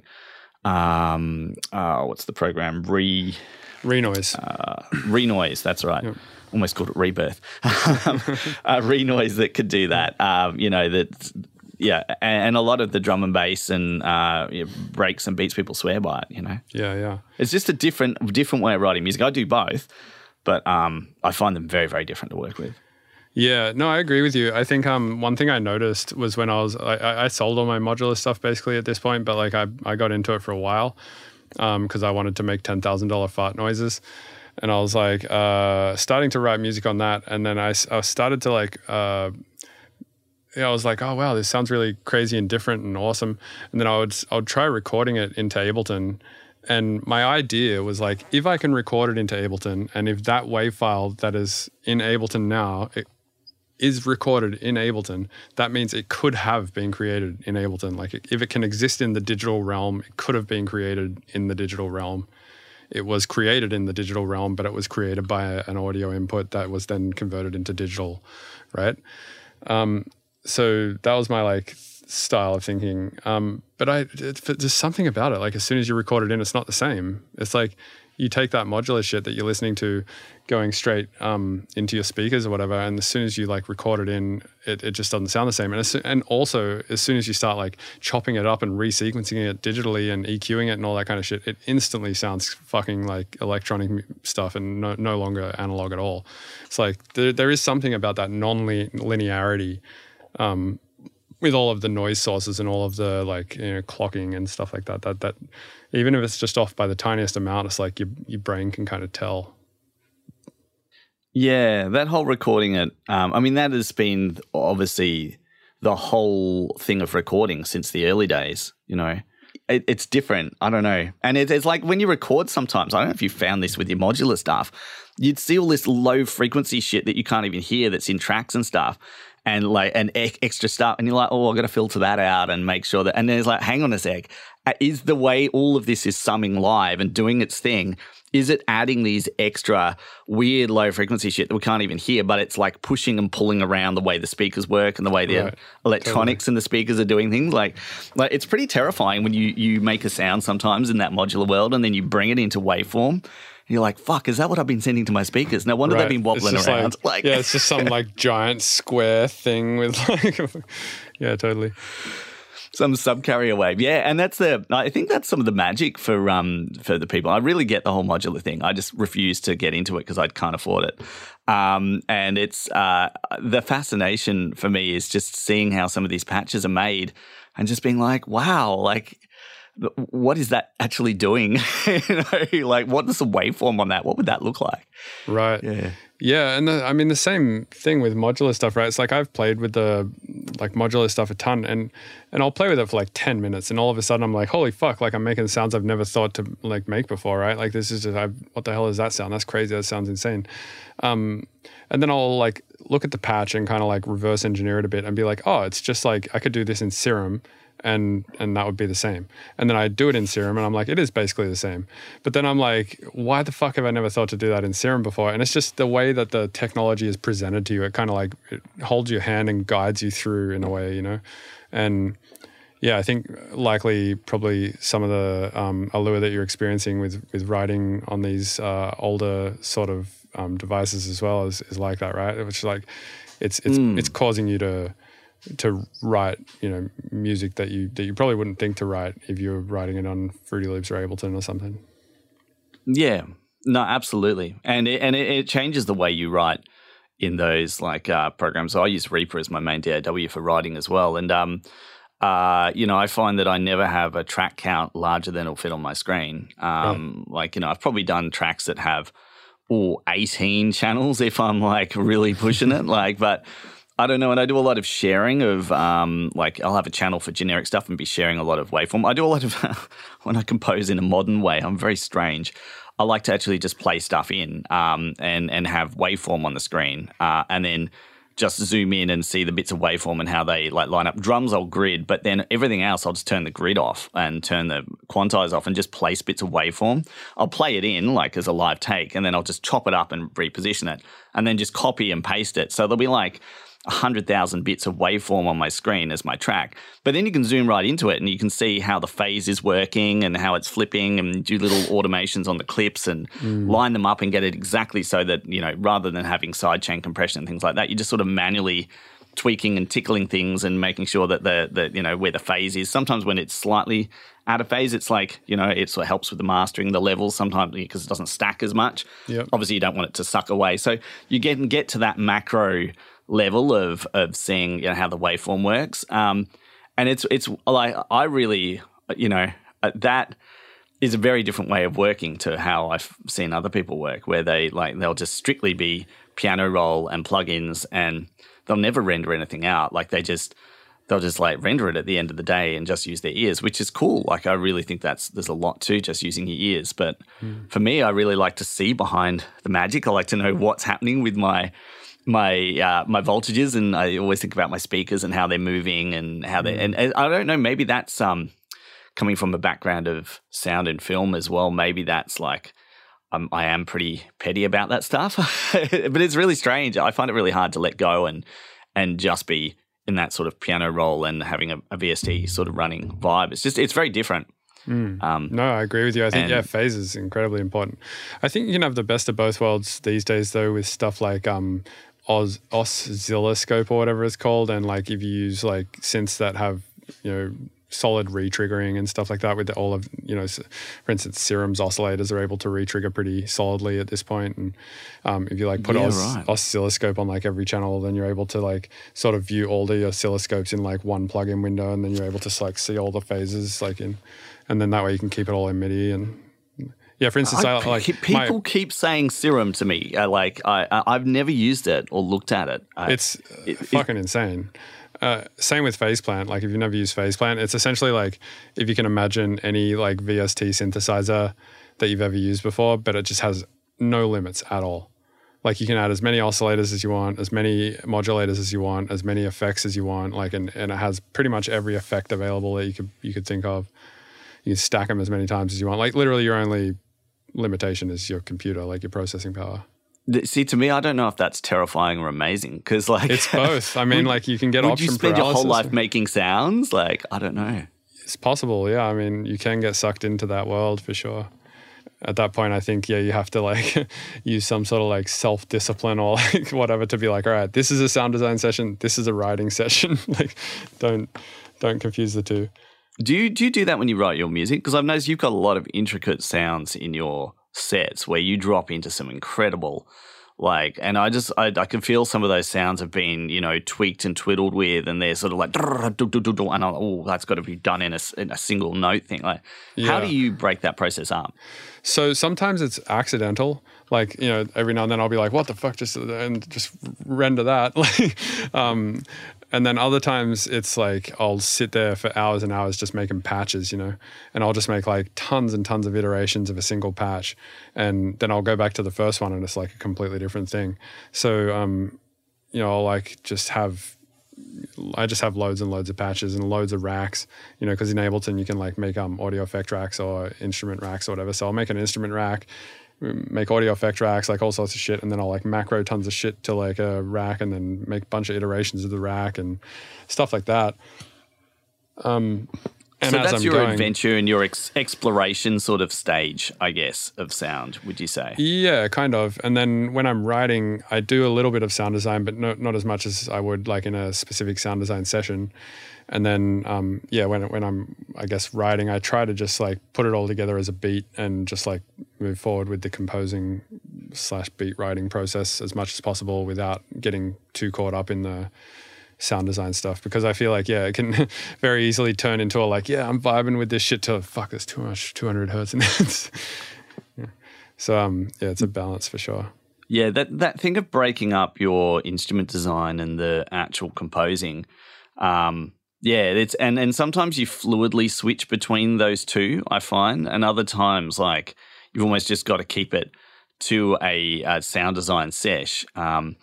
um, uh, what's the program? Re Renoise. Uh, Renoise. That's right. Yep. Almost called it Rebirth. uh, Renoise that could do that. Um, you know that. Yeah, and, and, a lot of the drum and bass and uh, you know, breaks and beats people swear by it. You know. Yeah, yeah. It's just a different different way of writing music. I do both, but um, I find them very very different to work with. Yeah, no, I agree with you. I think um, one thing I noticed was when I was I, I sold all my modular stuff basically at this point, but like I I got into it for a while because um, I wanted to make ten thousand dollar fart noises, and I was like uh, starting to write music on that, and then I, I started to like. Uh, yeah, I was like, oh wow, this sounds really crazy and different and awesome. And then I would I would try recording it into Ableton, and my idea was like, if I can record it into Ableton, and if that WAV file that is in Ableton now, it, is recorded in Ableton, that means it could have been created in Ableton. Like if it can exist in the digital realm, it could have been created in the digital realm. It was created in the digital realm, but it was created by an audio input that was then converted into digital, right? Um, so that was my like style of thinking. Um, but I, it, there's something about it. Like as soon as you record it in, it's not the same. It's like you take that modular shit that you're listening to going straight um, into your speakers or whatever and as soon as you like record it in it, it just doesn't sound the same. And, as, and also as soon as you start like chopping it up and resequencing it digitally and eqing it and all that kind of shit it instantly sounds fucking like electronic stuff and no, no longer analog at all. It's like there, there is something about that non-linearity um, with all of the noise sources and all of the like you know clocking and stuff like that that that even if it's just off by the tiniest amount it's like your your brain can kind of tell. Yeah that whole recording it um, i mean that has been obviously the whole thing of recording since the early days you know? It, it's different i don't know. And it, it's like when you record sometimes i don't know if you found this with your modular stuff you'd see all this low frequency shit that you can't even hear that's in tracks and stuff and like an extra stuff, and you're like, oh, I've got to filter that out and make sure that. And then it's like, hang on a sec, uh, is the way all of this is summing live and doing its thing? Is it adding these extra weird low frequency shit that we can't even hear, but it's like pushing and pulling around the way the speakers work and the way the right. electronics totally. and the speakers are doing things? Like, like it's pretty terrifying when you you make a sound sometimes in that modular world and then you bring it into waveform you're like, fuck, is that what I've been sending to my speakers? No wonder right. they've been wobbling around. Like, like, yeah, it's just some like giant square thing with like, yeah, totally. some subcarrier wave. Yeah, and that's the I think that's some of the magic for um for the people. I really get the whole modular thing. I just refuse to get into it because I can't afford it. Um, and it's uh, the fascination for me is just seeing how some of these patches are made and just being like, wow, like what is that actually doing? you know, like what is the waveform on that? What would that look like? Right. Yeah. Yeah, and the, I mean the same thing with modular stuff, right? It's like I've played with the like modular stuff a ton, and and I'll play with it for like ten minutes, and all of a sudden I'm like, holy fuck! Like I'm making sounds I've never thought to like make before, right? Like this is just, I, what the hell is that sound? That's crazy. That sounds insane. Um, and then I'll like look at the patch and kind of like reverse engineer it a bit and be like, oh, it's just like I could do this in Serum and and that would be the same. And then I do it in Serum, and I'm like, it is basically the same. But then I'm like, why the fuck have I never thought to do that in Serum before? And it's just the way that the technology is presented to you. It kind of like it holds your hand and guides you through in a way, you know. And yeah, I think likely probably some of the um, allure that you're experiencing with with writing on these uh, older sort of um, devices as well is, is like that, right? Which is like it's it's mm. it's causing you to to write, you know, music that you that you probably wouldn't think to write if you were writing it on Fruity Loops or Ableton or something. Yeah, no, absolutely, and it, and it, it changes the way you write in those like uh, programs. So I use Reaper as my main DAW for writing as well, and um, uh, you know, I find that I never have a track count larger than it'll fit on my screen. Um, yeah. Like, you know, I've probably done tracks that have all 18 channels if I'm like really pushing it. Like, but I don't know. And I do a lot of sharing of, um, like, I'll have a channel for generic stuff and be sharing a lot of waveform. I do a lot of, when I compose in a modern way, I'm very strange. I like to actually just play stuff in um, and, and have waveform on the screen uh, and then just zoom in and see the bits of waveform and how they like line up. Drums I'll grid, but then everything else I'll just turn the grid off and turn the quantize off and just place bits of waveform. I'll play it in like as a live take and then I'll just chop it up and reposition it and then just copy and paste it. So there'll be like 100,000 bits of waveform on my screen as my track. But then you can zoom right into it and you can see how the phase is working and how it's flipping and do little automations on the clips and mm. line them up and get it exactly so that, you know, rather than having sidechain compression and things like that, you just sort of manually tweaking and tickling things and making sure that the, the you know where the phase is. Sometimes when it's slightly out of phase, it's like you know it sort of helps with the mastering the levels. Sometimes because it doesn't stack as much. Yep. Obviously, you don't want it to suck away. So you get get to that macro level of of seeing you know, how the waveform works. Um, and it's it's like I really you know uh, that is a very different way of working to how I've seen other people work, where they like they'll just strictly be piano roll and plugins, and they'll never render anything out. Like they just they'll just like render it at the end of the day and just use their ears, which is cool. Like I really think that's there's a lot to just using your ears. But mm. for me, I really like to see behind the magic. I like to know what's happening with my my uh, my voltages, and I always think about my speakers and how they're moving and how they. And, and I don't know, maybe that's um coming from a background of sound and film as well. Maybe that's like. Um, I am pretty petty about that stuff, but it's really strange. I find it really hard to let go and and just be in that sort of piano roll and having a, a VST sort of running vibe. It's just it's very different. Mm. Um, no, I agree with you. I think yeah, phase is incredibly important. I think you can have the best of both worlds these days, though, with stuff like um, Oz, oscilloscope or whatever it's called, and like if you use like synths that have you know solid retriggering and stuff like that with the, all of you know for instance serum's oscillators are able to retrigger pretty solidly at this point and um, if you like put yeah, os- right. oscilloscope on like every channel then you're able to like sort of view all the oscilloscopes in like one plugin window and then you're able to like see all the phases like in and then that way you can keep it all in midi and yeah, for instance, I, I like people my, keep saying serum to me. Uh, like I, I've never used it or looked at it. it's it, fucking it, insane. Uh, same with phase plant. Like if you've never used phase plant, it's essentially like if you can imagine any like VST synthesizer that you've ever used before, but it just has no limits at all. Like you can add as many oscillators as you want, as many modulators as you want, as many effects as you want. Like and, and it has pretty much every effect available that you could you could think of. You can stack them as many times as you want. Like literally, you're only limitation is your computer, like your processing power. See, to me, I don't know if that's terrifying or amazing because, like, it's both. I mean, would, like, you can get would option you spend your whole life making sounds? Like, I don't know. It's possible, yeah. I mean, you can get sucked into that world for sure. at that point, I think yeah, you have to like use some sort of like self discipline or like whatever to be like, all right, this is a sound design session, this is a writing session. like, don't don't confuse the two. Do you do you do that when you write your music? Because I've noticed you've got a lot of intricate sounds in your sets where you drop into some incredible like and i just I, I can feel some of those sounds have been you know tweaked and twiddled with and they're sort of like and oh that's got to be done in a, in a single note thing like yeah. how do you break that process up so sometimes it's accidental like you know every now and then i'll be like what the fuck just and just render that um, and then other times it's like I'll sit there for hours and hours just making patches, you know, and I'll just make like tons and tons of iterations of a single patch, and then I'll go back to the first one and it's like a completely different thing. So, um, you know, I'll like just have I just have loads and loads of patches and loads of racks, you know, because in Ableton you can like make um, audio effect racks or instrument racks or whatever. So I'll make an instrument rack make audio effect racks, like all sorts of shit, and then I'll like macro tons of shit to like a rack, and then make a bunch of iterations of the rack and stuff like that. Um, and so that's I'm your going, adventure and your ex- exploration sort of stage, I guess, of sound. Would you say? Yeah, kind of. And then when I'm writing, I do a little bit of sound design, but not not as much as I would like in a specific sound design session. And then, um, yeah, when when I'm, I guess, writing, I try to just like put it all together as a beat and just like move forward with the composing slash beat writing process as much as possible without getting too caught up in the sound design stuff. Because I feel like yeah it can very easily turn into a like yeah I'm vibing with this shit to fuck there's too much 200 hertz in yeah. so um yeah it's a balance for sure. Yeah that that thing of breaking up your instrument design and the actual composing um yeah, it's and and sometimes you fluidly switch between those two. I find, and other times like you've almost just got to keep it to a, a sound design sesh. Um,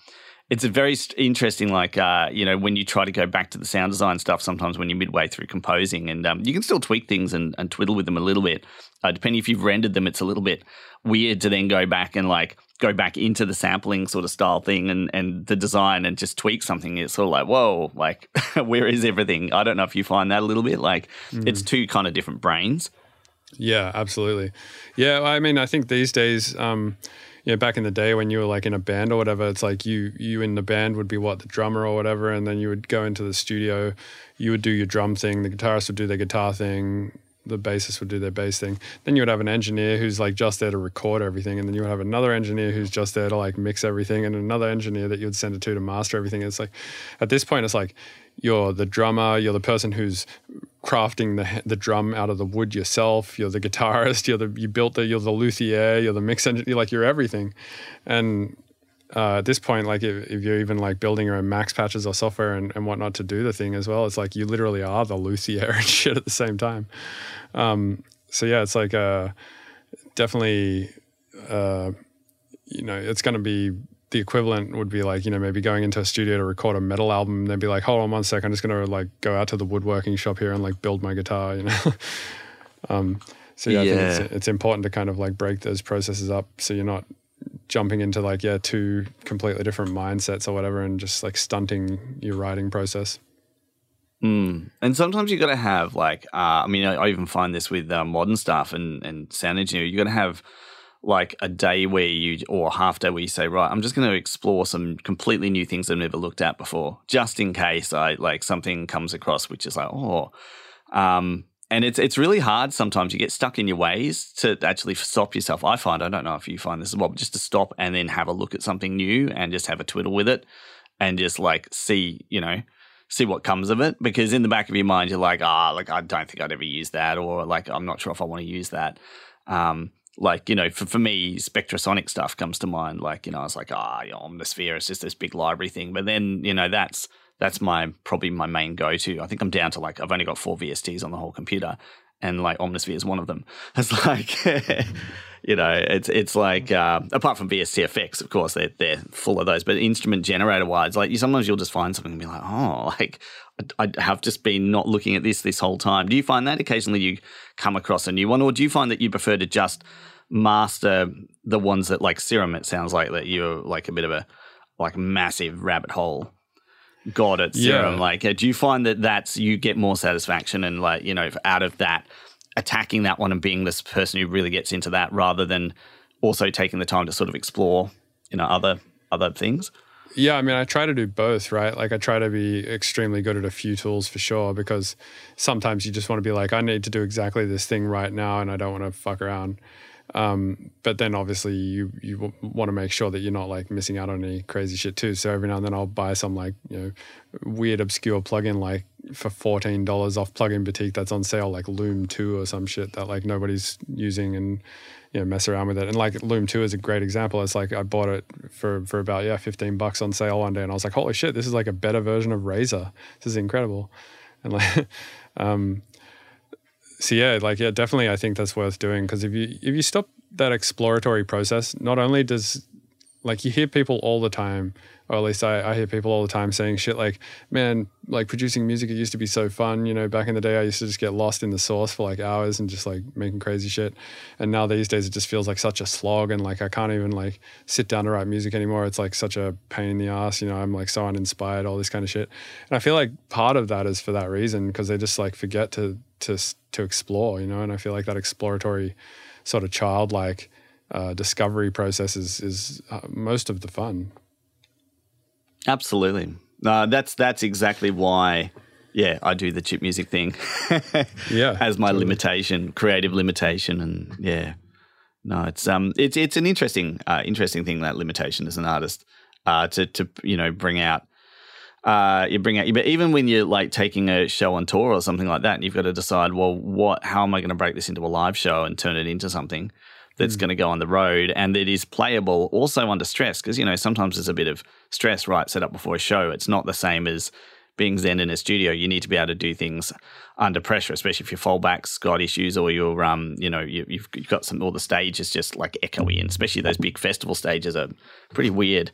it's a very interesting, like uh, you know, when you try to go back to the sound design stuff. Sometimes when you're midway through composing, and um, you can still tweak things and, and twiddle with them a little bit. Uh, depending if you've rendered them, it's a little bit weird to then go back and like go back into the sampling sort of style thing and, and the design and just tweak something, it's sort of like, whoa, like, where is everything? I don't know if you find that a little bit like mm. it's two kind of different brains. Yeah, absolutely. Yeah, I mean, I think these days, um, you know, back in the day when you were like in a band or whatever, it's like you you in the band would be what the drummer or whatever, and then you would go into the studio, you would do your drum thing, the guitarist would do their guitar thing, the bassist would do their bass thing. Then you would have an engineer who's like just there to record everything, and then you would have another engineer who's just there to like mix everything, and another engineer that you would send it to to master everything. It's like at this point, it's like you're the drummer, you're the person who's crafting the the drum out of the wood yourself. You're the guitarist. You're the you built the you're the luthier. You're the mix engineer. Like you're everything, and uh, at this point, like if, if, you're even like building your own max patches or software and, and whatnot to do the thing as well, it's like you literally are the luthier and shit at the same time. Um, so yeah, it's like uh, definitely, uh, you know, it's going to be the equivalent would be like you know maybe going into a studio to record a metal album and then be like, hold on one sec, I'm just going to like go out to the woodworking shop here and like build my guitar, you know. um, so yeah, yeah, I think it's, it's important to kind of like break those processes up so you're not jumping into like yeah two completely different mindsets or whatever and just like stunting your writing process mm. and sometimes you got to have like uh, i mean I, I, even find this with uh, modern stuff and and sound engineering you got to have like a day where you or half day where you say right i'm just going to explore some completely new things i've never looked at before just in case i like something comes across which is like oh. Um and it's it's really hard sometimes. You get stuck in your ways to actually stop yourself. I find i don't know if you find this as well just to stop and then have a look at something new and just have a twiddle with it and just like see you know see what comes of it. Because in the back of your mind you're like ah oh, like i don't think i'd ever use that or like i'm not sure if i want to use that. Um, like you know for, for me spectrasonic stuff comes to mind like you know i was like ah oh, you omnisphere is just this big library thing but then you know that's that's my probably my main go to. I think I'm down to like I've only got four VSTs on the whole computer, and like Omnisphere is one of them. It's like you know, it's it's like uh, apart from VSTFX, of course, they're they're full of those. But instrument generator wise, like you sometimes you'll just find something and be like, oh, like I, I have just been not looking at this this whole time. Do you find that occasionally you come across a new one, or do you find that you prefer to just master the ones that like Serum? It sounds like that you're like a bit of a like massive rabbit hole god at serum yeah. like uh, do you find that that's you get more satisfaction and like you know out of that attacking that one and being this person who really gets into that rather than also taking the time to sort of explore, you know, other other things? Yeah, I mean, I try to do both, right? Like, I try to be extremely good at a few tools for sure, because sometimes you just want to be like, I need to do exactly this thing right now, and I don't want to fuck around. Um, but then obviously you you want to make sure that you're not like missing out on any crazy shit too. So every now and then I'll buy some like you know weird obscure plugin like for fourteen dollars off plugin boutique that's on sale like Loom two or some shit that like nobody's using and you know mess around with it. And like Loom two is a great example. It's like I bought it for for about yeah fifteen bucks on sale one day and I was like holy shit this is like a better version of Razor. This is incredible. And like um so yeah, like yeah, definitely, I think that's worth doing because if you if you stop that exploratory process, not only does like you hear people all the time, or at least I, I hear people all the time saying shit like, man, like producing music, it used to be so fun. You know, back in the day, I used to just get lost in the source for like hours and just like making crazy shit. And now these days, it just feels like such a slog, and like I can't even like sit down to write music anymore. It's like such a pain in the ass. You know, I'm like so uninspired, all this kind of shit. And I feel like part of that is for that reason because they just like forget to to to explore. You know, and I feel like that exploratory sort of childlike uh, discovery process is is uh, most of the fun. Absolutely. No, that's that's exactly why. Yeah, I do the chip music thing. yeah, as my totally. limitation, creative limitation, and yeah, no, it's um, it's it's an interesting uh, interesting thing that limitation as an artist uh, to to you know bring out. Uh, you bring out, but even when you're like taking a show on tour or something like that, and you've got to decide, well, what, how am I going to break this into a live show and turn it into something? That's mm. going to go on the road and that is playable also under stress because you know sometimes there's a bit of stress right set up before a show. It's not the same as being zen in a studio. You need to be able to do things under pressure, especially if your fallbacks got issues or you're, um, you know, you, have got some, all the stage is just like echoey, and especially those big festival stages are pretty weird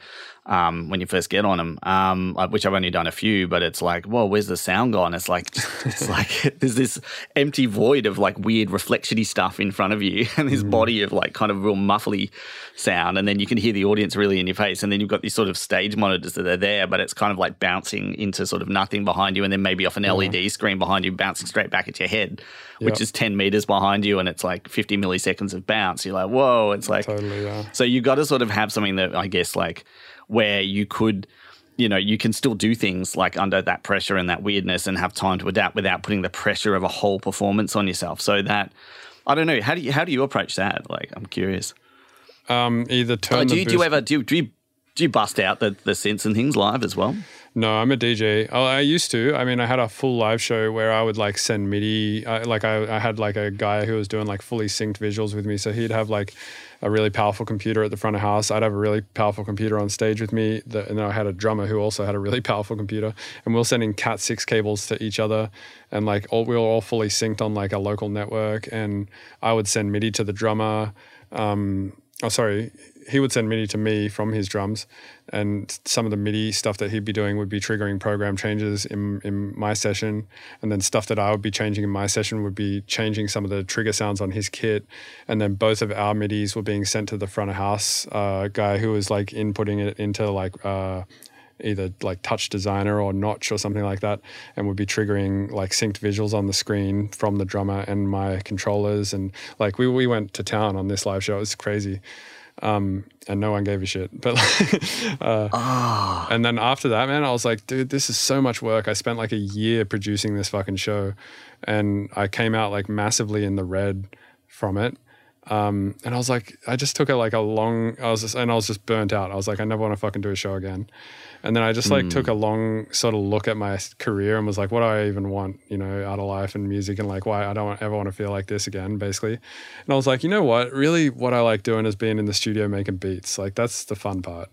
um, when you first get on them. Um, which I've only done a few, but it's like, well, where's the sound gone? It's like, it's like there's this empty void of like weird reflectiony stuff in front of you, and this mm. body of like kind of real muffly sound, and then you can hear the audience really in your face, and then you've got these sort of stage monitors that are there, but it's kind of like bouncing into sort of nothing behind you, and then maybe off an yeah. LED screen behind you, bouncing straight back at your head, which is 10 meters behind you and it's like 50 milliseconds of bounce. You're like, whoa, it's like. Totally, yeah. So you got to sort of have something that I guess like where you could you know you can still do things like under that pressure and that weirdness and have time to adapt without putting the pressure of a whole performance on yourself. So that i don't know how do you how do you approach that? Like i'm curious. Um either turn oh, do, you, do you ever do, do you do you bust out the the synths and things live as well no, I'm a DJ. Oh, I used to. I mean, I had a full live show where I would like send MIDI. I, like I, I had like a guy who was doing like fully synced visuals with me. So he'd have like a really powerful computer at the front of house. I'd have a really powerful computer on stage with me. and then I had a drummer who also had a really powerful computer. And we are sending Cat six cables to each other, and like all, we were all fully synced on like a local network. And I would send MIDI to the drummer. Um, oh, sorry, he would send MIDI to me from his drums, and some of the MIDI stuff that he'd be doing would be triggering program changes in, in my session, and then stuff that I would be changing in my session would be changing some of the trigger sounds on his kit, and then both of our MIDIs were being sent to the front of house. Uh, guy who was like inputting it into like. Uh, either like touch designer or notch or something like that and would be triggering like synced visuals on the screen from the drummer and my controllers. And like we, we went to town on this live show. It was crazy um, and no one gave a shit. But uh, oh. and then after that, man, I was like, dude, this is so much work. I spent like a year producing this fucking show, and I came out like massively in the red from it. Um, and I was like, I just took it like a long, I was just, and I was just burnt out. I was like, I never want to fucking do a show again. And then I just like mm. took a long sort of look at my career and was like, what do I even want, you know, out of life and music and like why I don't ever want to feel like this again, basically. And I was like, you know what? Really, what I like doing is being in the studio making beats. Like that's the fun part.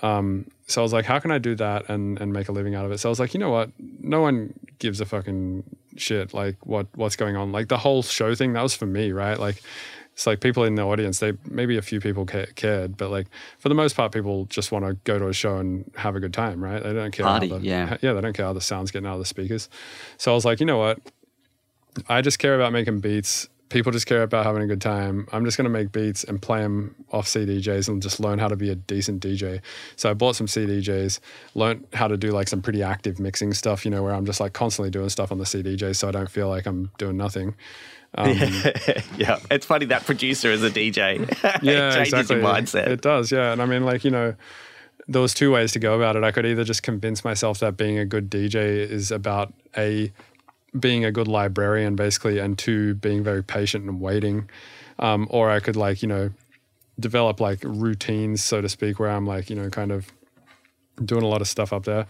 Um, so I was like, how can I do that and and make a living out of it? So I was like, you know what? No one gives a fucking shit like what what's going on. Like the whole show thing, that was for me, right? Like it's like people in the audience they maybe a few people cared but like for the most part people just want to go to a show and have a good time right they don't care Party, the, yeah yeah they don't care how the sound's getting out of the speakers so i was like you know what i just care about making beats people just care about having a good time. I'm just going to make beats and play them off CDJs and just learn how to be a decent DJ. So I bought some CDJs, learned how to do like some pretty active mixing stuff, you know, where I'm just like constantly doing stuff on the CDJ so I don't feel like I'm doing nothing. Um, yeah. it's funny that producer is a DJ. yeah, it changes exactly. your mindset. It does, yeah. And I mean, like, you know, there was two ways to go about it. I could either just convince myself that being a good DJ is about a being a good librarian, basically, and two being very patient and waiting, um, or I could like you know develop like routines, so to speak, where I'm like you know kind of doing a lot of stuff up there.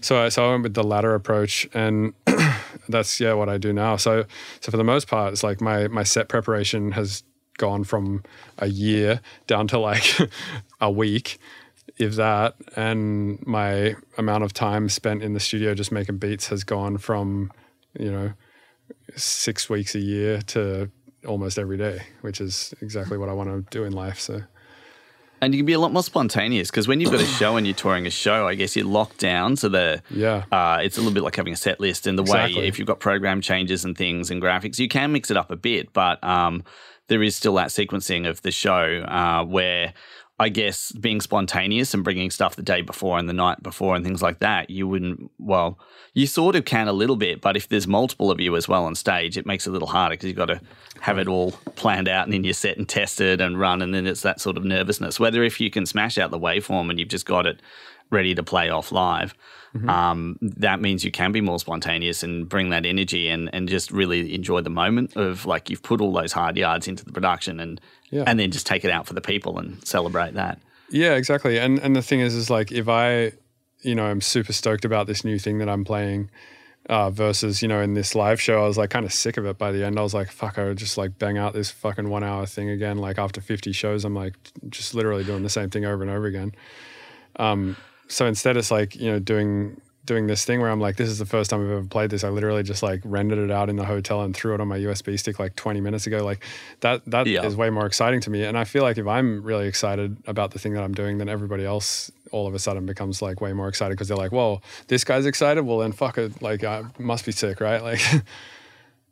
So I, so I went with the latter approach, and that's yeah what I do now. So so for the most part, it's like my my set preparation has gone from a year down to like a week if that, and my amount of time spent in the studio just making beats has gone from, you know, six weeks a year to almost every day, which is exactly what I want to do in life. So. And you can be a lot more spontaneous because when you've got a show and you're touring a show, I guess you're locked down. So the yeah, uh, it's a little bit like having a set list in the exactly. way if you've got program changes and things and graphics, you can mix it up a bit, but um, there is still that sequencing of the show uh, where I guess being spontaneous and bringing stuff the day before and the night before and things like that, you wouldn't, well, you sort of can a little bit, but if there's multiple of you as well on stage, it makes it a little harder because you've got to have it all planned out and in your set and tested and run. And then it's that sort of nervousness. Whether if you can smash out the waveform and you've just got it ready to play off live, mm-hmm. um, that means you can be more spontaneous and bring that energy and, and just really enjoy the moment of like you've put all those hard yards into the production and yeah. and then just take it out for the people and celebrate that. Yeah, exactly. And and the thing is, is like if I, you know, I'm super stoked about this new thing that I'm playing. Uh, versus, you know, in this live show, I was like kind of sick of it by the end. I was like, fuck, I would just like bang out this fucking one hour thing again. Like after 50 shows, I'm like just literally doing the same thing over and over again. Um, so instead, it's like, you know, doing doing this thing where I'm like, this is the first time I've ever played this. I literally just like rendered it out in the hotel and threw it on my USB stick like 20 minutes ago. Like that that yeah. is way more exciting to me. And I feel like if I'm really excited about the thing that I'm doing, then everybody else all of a sudden becomes like way more excited because they're like, well, this guy's excited. Well, then fuck it. Like I must be sick, right? Like.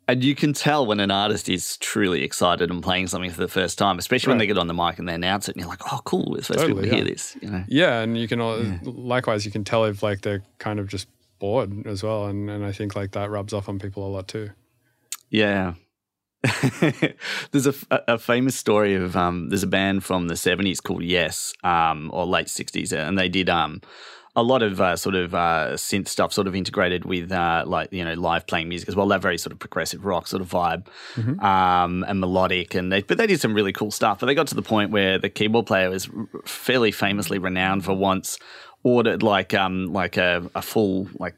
And you can tell when an artist is truly excited and playing something for the first time, especially right. when they get on the mic and they announce it, and you're like, "Oh, cool! We're the first totally, people to yeah. hear this." You know? Yeah, and you can all, yeah. likewise you can tell if like they're kind of just bored as well, and and I think like that rubs off on people a lot too. Yeah. there's a, a, famous story of um, there's a band from the 70s called Yes um, or late 60s and they did um, a lot of uh, sort of uh, synth stuff, sort of integrated with uh, like you know live playing music as well. That very sort of progressive rock sort of vibe mm-hmm. um, and melodic, and they, but they did some really cool stuff. But they got to the point where the keyboard player was fairly famously renowned for once ordered like um like a, a full like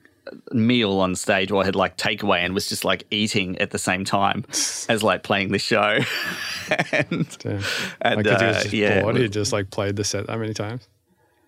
meal on stage or had like takeaway and was just like eating at the same time as like playing the show. and, and like, uh, he just yeah, bored. He just like played the set that many times.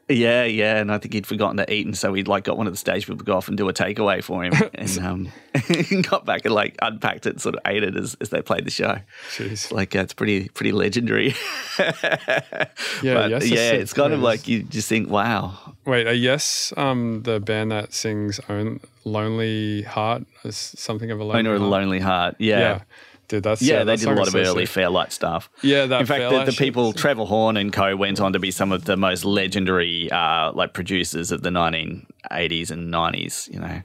Yeah, yeah, and I think he'd forgotten to eat, and so he'd like got one of the stage people to go off and do a takeaway for him, and um, got back and like unpacked it, and sort of ate it as, as they played the show. Jeez. Like uh, it's pretty pretty legendary. yeah, yes, yeah, it's kind of like you just think, wow. Wait, uh, yes, um, the band that sings "Own Lonely Heart" is something of a lonely Owner of a Lonely Heart. Yeah. yeah. Dude, that's yeah. Uh, they did a lot of early Fairlight stuff. Yeah, that in fact, the, the people Trevor Horn and co went on to be some of the most legendary uh, like producers of the 1980s and 90s. You know.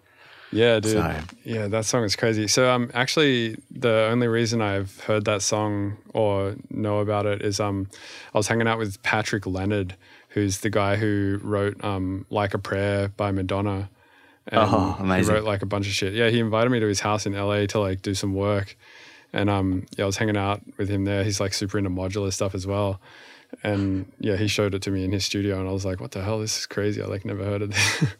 Yeah, dude. So. Yeah, that song is crazy. So, um, actually, the only reason I've heard that song or know about it is um, I was hanging out with Patrick Leonard, who's the guy who wrote um, "Like a Prayer" by Madonna. And oh, amazing! He wrote like a bunch of shit. Yeah, he invited me to his house in LA to like do some work and um, yeah, I was hanging out with him there. He's like super into modular stuff as well. And yeah, he showed it to me in his studio, and I was like, "What the hell? This is crazy! I like never heard of this."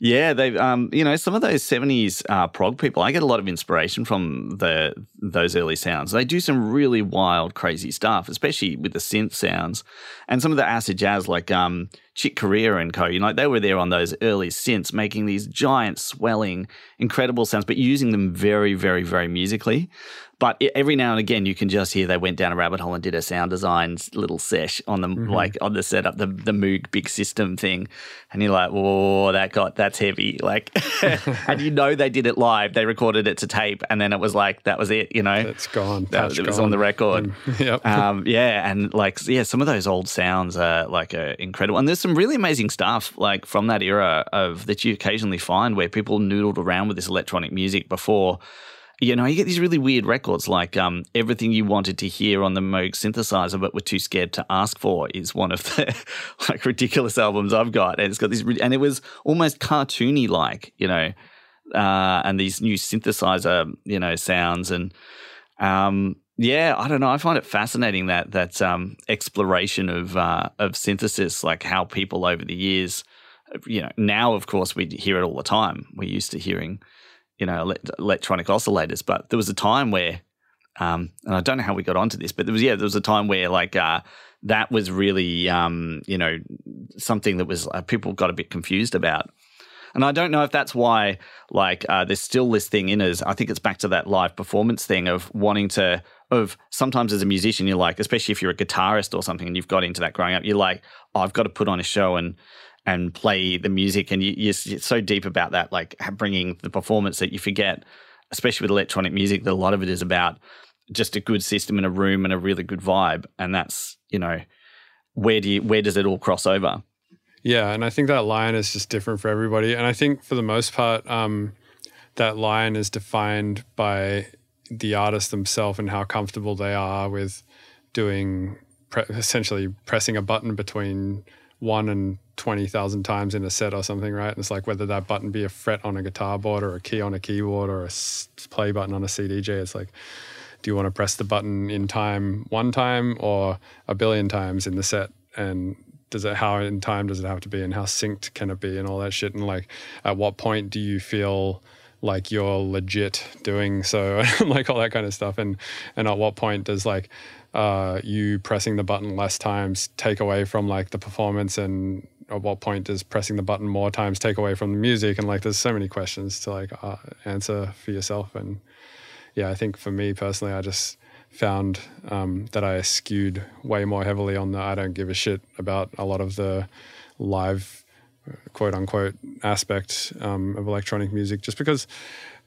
Yeah, they've um, you know, some of those seventies uh, prog people. I get a lot of inspiration from the those early sounds. They do some really wild, crazy stuff, especially with the synth sounds, and some of the acid jazz, like um, Chick Corea and co. You know, they were there on those early synths, making these giant, swelling, incredible sounds, but using them very, very, very musically. But it, every now and again, you can just hear they went down a rabbit hole and did a sound design little sesh on the mm-hmm. like on the setup, the the Moog big system thing, and you're like, whoa, that got that's heavy. Like, and you know they did it live. They recorded it to tape, and then it was like that was it. You know, it's gone. That, it was on the record. And, yep. Um, yeah, and like yeah, some of those old sounds are like uh, incredible, and there's some really amazing stuff like from that era of that you occasionally find where people noodled around with this electronic music before you know, you get these really weird records like um, everything you wanted to hear on the Moog synthesizer, but were too scared to ask for, is one of the like ridiculous albums I've got, and it's got these, and it was almost cartoony like, you know, uh, and these new synthesizer, you know, sounds and. Um, yeah, I don't know. I find it fascinating that that um, exploration of uh, of synthesis, like how people over the years, you know, now of course we hear it all the time. We're used to hearing you know, electronic oscillators. But there was a time where, um, and I don't know how we got onto this, but there was yeah, there was a time where like uh, that was really um, you know something that was uh, people got a bit confused about. And I don't know if that's why, like, uh, there's still this thing in us. I think it's back to that live performance thing of wanting to, of sometimes as a musician, you're like, especially if you're a guitarist or something and you've got into that growing up, you're like, oh, I've got to put on a show and and play the music. And you, you're so deep about that, like bringing the performance that you forget, especially with electronic music, that a lot of it is about just a good system in a room and a really good vibe. And that's, you know, where do you, where does it all cross over? Yeah. And I think that line is just different for everybody. And I think for the most part, um, that line is defined by the artist themselves and how comfortable they are with doing pre- essentially pressing a button between one and 20,000 times in a set or something, right? And it's like whether that button be a fret on a guitar board or a key on a keyboard or a play button on a CDJ, it's like, do you want to press the button in time one time or a billion times in the set? And does it, how in time does it have to be and how synced can it be and all that shit? And like, at what point do you feel like you're legit doing so like all that kind of stuff and and at what point does like uh, you pressing the button less times take away from like the performance and at what point does pressing the button more times take away from the music? And like there's so many questions to like uh, answer for yourself. And yeah i think for me personally i just found um, that i skewed way more heavily on the i don't give a shit about a lot of the live quote unquote aspect um, of electronic music just because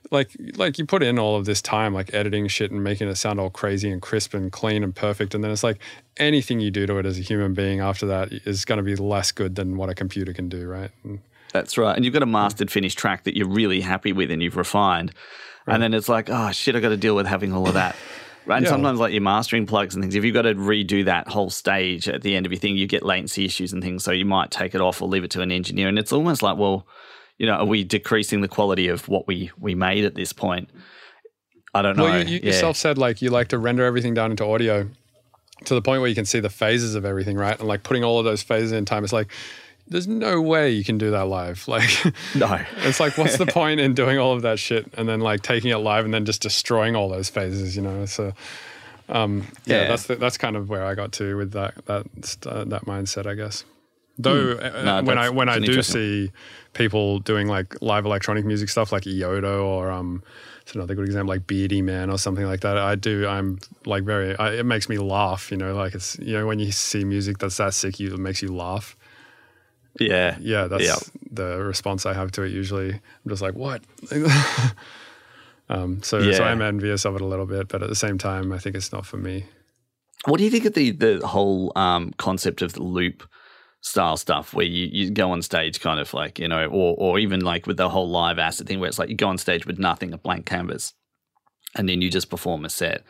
like like you put in all of this time like editing shit and making it sound all crazy and crisp and clean and perfect and then it's like anything you do to it as a human being after that is going to be less good than what a computer can do right and, that's right and you've got a mastered finished track that you're really happy with and you've refined right. and then it's like oh shit i got to deal with having all of that Right. And yeah. sometimes, like your mastering plugs and things, if you've got to redo that whole stage at the end of your thing, you get latency issues and things. So you might take it off or leave it to an engineer. And it's almost like, well, you know, are we decreasing the quality of what we we made at this point? I don't know. Well, you, you yeah. yourself said like you like to render everything down into audio to the point where you can see the phases of everything, right? And like putting all of those phases in time, it's like there's no way you can do that live. Like, no. it's like, what's the point in doing all of that shit and then like taking it live and then just destroying all those phases, you know? So, um, yeah, yeah, that's the, that's kind of where I got to with that that uh, that mindset, I guess. Though mm. no, when I when I do see people doing like live electronic music stuff like Iodo or um it's another good example like Beardyman or something like that. I do I'm like very I, it makes me laugh, you know, like it's you know when you see music that's that sick you it makes you laugh. Yeah. Yeah, that's the response I have to it usually. I'm just like, what? um, so, yeah. so I'm envious of it a little bit, but at the same time, I think it's not for me. What do you think of the the whole um, concept of the loop style stuff where you, you go on stage kind of like, you know, or, or even like with the whole live acid thing where it's like you go on stage with nothing, a blank canvas, and then you just perform a set.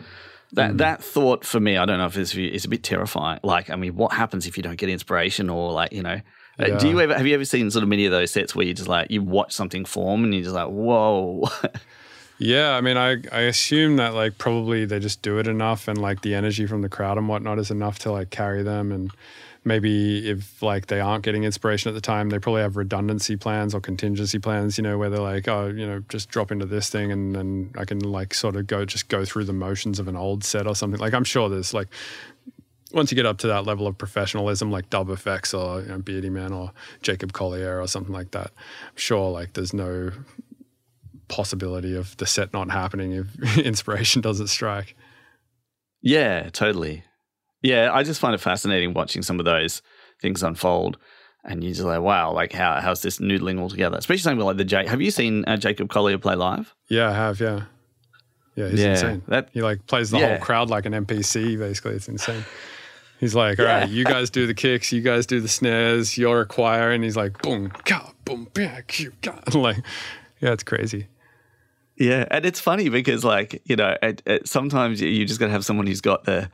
That mm. that thought for me, I don't know if it's, it's a bit terrifying. Like, I mean, what happens if you don't get inspiration or like, you know, uh, yeah. do you ever have you ever seen sort of many of those sets where you just like you watch something form and you're just like, whoa. yeah, I mean, I I assume that like probably they just do it enough and like the energy from the crowd and whatnot is enough to like carry them and maybe if like they aren't getting inspiration at the time, they probably have redundancy plans or contingency plans, you know, where they're like, oh, you know, just drop into this thing and then I can like sort of go just go through the motions of an old set or something. Like I'm sure there's like once you get up to that level of professionalism, like Dub FX or you know, Beardyman or Jacob Collier or something like that, I'm sure like there's no possibility of the set not happening if inspiration doesn't strike. Yeah, totally. Yeah, I just find it fascinating watching some of those things unfold. And you're just like, wow, like how how's this noodling all together? Especially something like the J. Have you seen uh, Jacob Collier play live? Yeah, I have. Yeah, yeah, he's Yeah, insane. that- he like plays the Yeah. whole crowd like an NPC. Basically, it's insane. He's like, all Yeah. right, you guys do the kicks, you guys do the snares, you're a choir, and he's like, boom, ka, boom, bam, cue, ka. like, yeah, it's crazy. Yeah, and it's funny because like you know, it, it, sometimes you- you just got to have someone who's got the,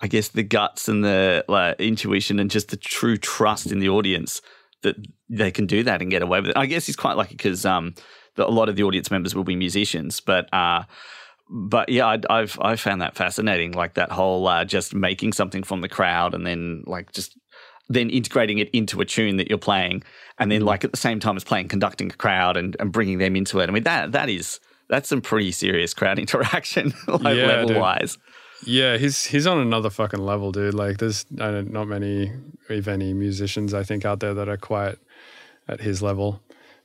I guess, the guts and the like, intuition and just the true trust in the audience that they can do that and get away with it. I guess he's quite lucky because um, a lot of the audience members will be musicians, but uh, but yeah, I, I've I found that fascinating, like that whole uh, just making something from the crowd and then like just then integrating it into a tune that you're playing, and then like at the same time as playing, conducting a crowd and, and bringing them into it. I mean that that is that's some pretty serious crowd interaction, like Yeah, level dude. wise. Yeah, he's he's on another fucking level, dude. Like, there's I don't, not many, if any, musicians I think out there that are quite at his level.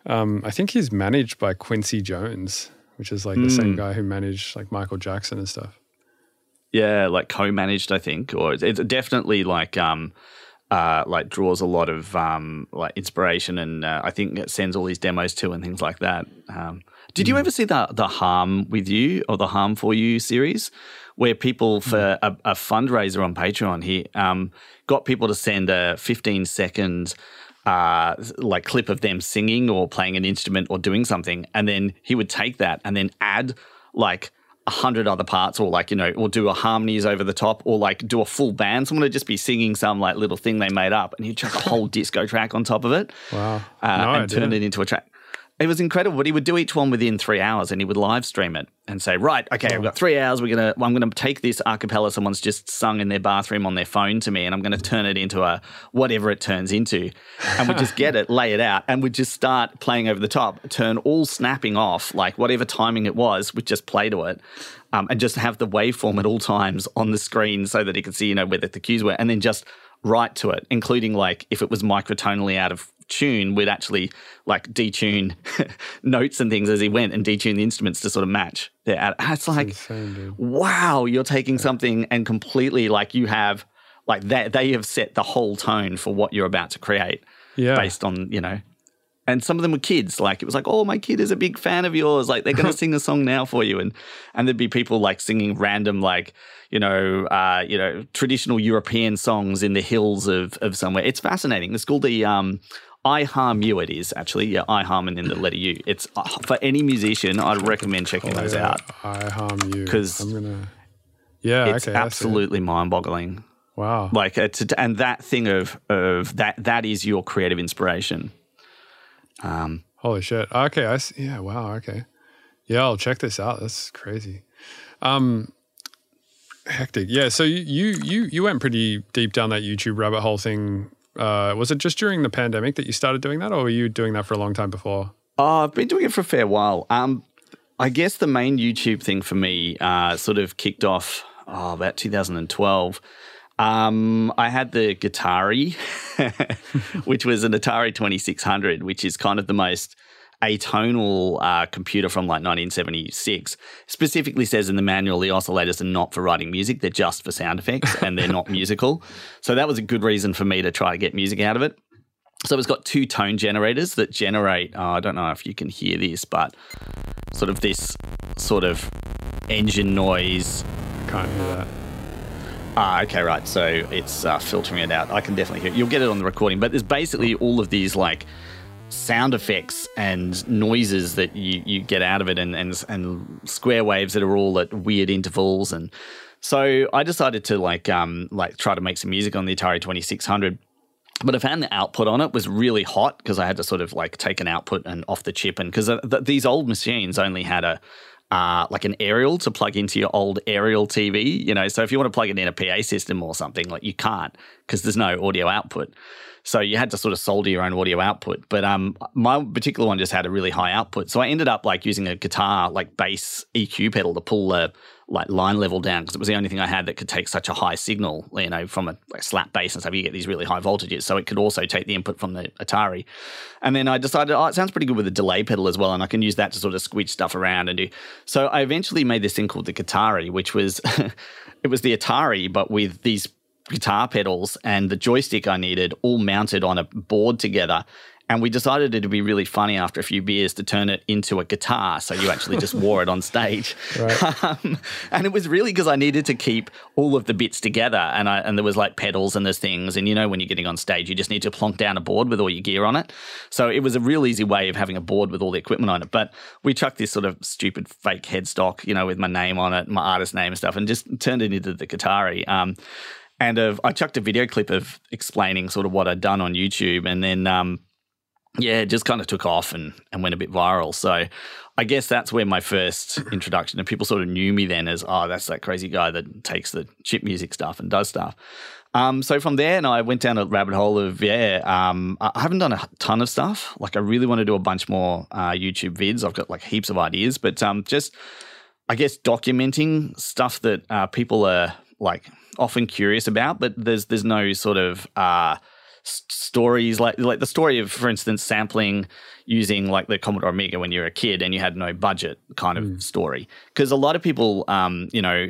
Um, I think he's managed by Quincy Jones, which is like the same guy who managed like Michael Jackson and stuff. Yeah, like co-managed, I think, or it's, it's definitely like um, uh, like draws a lot of um, like inspiration, and uh, I think it sends all these demos to and things like that. Um, did you ever see the the harm with you or the harm for you series, where people for a, a fundraiser on Patreon he um, got people to send a 15 second uh, like clip of them singing or playing an instrument or doing something, and then he would take that and then add like a hundred other parts, or like you know, or do a harmonies over the top, or like do a full band. Someone would just be singing some like little thing they made up, and he'd chuck a whole disco track on top of it, Wow. uh, No, and turn it into a track. It was incredible, but he would do each one within three hours, and he would live stream it and say, "Right, okay, I've got three hours. We're gonna, I'm gonna take this a cappella someone's just sung in their bathroom on their phone to me, and I'm gonna turn it into a whatever it turns into." And we just get it, lay it out, and we just start playing over the top, turn all snapping off, like whatever timing it was, we just play to it, um, and just have the waveform at all times on the screen so that he could see, you know, where the, the cues were, and then just write to it, including like if it was microtonally out of tune, we'd actually like detune notes and things as he went and detune the instruments to sort of match. They're at, it's like, insane, wow, you're taking something and completely like you have like that they have set the whole tone for what you're about to create Yeah. based on you know. And some of them were kids. Like it was like, oh, my kid is a big fan of yours. Like they're going to sing a song now for you, and and there'd be people like singing random like you know uh, you know traditional European songs in the hills of of somewhere. It's fascinating. It's called the um, I harm you. It is actually yeah, I harm and then the letter U. It's uh, for any musician. I'd recommend checking those Oh, Yeah, out. I harm you 'Cause I'm gonna. Yeah, It's okay. It. absolutely mind boggling. wow. Like it's and that thing of of that that is your creative inspiration. Um, Holy shit. Okay, I see. Yeah, wow, okay. Yeah, I'll check this out. That's crazy. Um hectic. Yeah, so you you, you went pretty deep down that YouTube rabbit hole thing. Uh was it just during the pandemic that you started doing that or were you doing that for a long time before? Oh, I've been doing it for a fair while. Um, I guess the main YouTube thing for me uh, sort of kicked off oh, about 2012. Um, I had the Guitari, which was an Atari 2600, which is kind of the most atonal uh, computer from like 1976. Specifically says in the manual the oscillators are not for writing music; they're just for sound effects, and they're not musical. So that was a good reason for me to try to get music out of it. So it's got two tone generators that generate. Oh, I don't know if you can hear this, but sort of this sort of engine noise. I can't hear that. Ah, okay, right. So it's uh, filtering it out. I can definitely hear it. You'll get it on the recording, but there's basically all of these like sound effects and noises that you, you get out of it and, and and square waves that are all at weird intervals and so I decided to like um like try to make some music on the Atari 2600 but I found the output on it was really hot because I had to sort of like take an output and off the chip and because th- these old machines only had a uh, like an aerial to plug into your old aerial TV, you know. So if you want to plug it in a PA system or something, like you can't because there's no audio output. So you had to sort of solder your own audio output. But um, my particular one just had a really high output. So I ended up like using a guitar, like bass EQ pedal to pull the like line level down because it was the only thing I had that could take such a high signal, you know, from a like slap bass and stuff. You get these really high voltages. So it could also take the input from the Atari. And then I decided, oh, it sounds pretty good with a delay pedal as well. And I can use that to sort of squeeze stuff around and do. So I eventually made this thing called the Guitari, which was, it was the Atari, but with these guitar pedals and the joystick I needed all mounted on a board together. And we decided it'd be really funny after a few beers to turn it into a guitar. So you actually just wore it on stage. Right. Um, and it was really because I needed to keep all of the bits together. And, I, and there was like pedals and there's things. And you know, when you're getting on stage, you just need to plonk down a board with all your gear on it. So it was a real easy way of having a board with all the equipment on it. But we chucked this sort of stupid fake headstock, you know, with my name on it, my artist name and stuff, and just turned it into the Guitari. Um, and of, I chucked a video clip of explaining sort of what I'd done on YouTube. And then um, yeah, it just kind of took off and, and went a bit viral. So I guess that's where my first introduction and people sort of knew me then as, oh, that's that crazy guy that takes the chip music stuff and does stuff. Um, so from there, and I went down a rabbit hole of, yeah, um, I haven't done a ton of stuff. Like I really want to do a bunch more uh, YouTube vids. I've got like heaps of ideas, but um, just, I guess, documenting stuff that uh, people are like often curious about, but there's, there's no sort of, uh, stories like like the story of for instance sampling using like the Commodore Amiga when you're a kid and you had no budget kind of mm. story because a lot of people um you know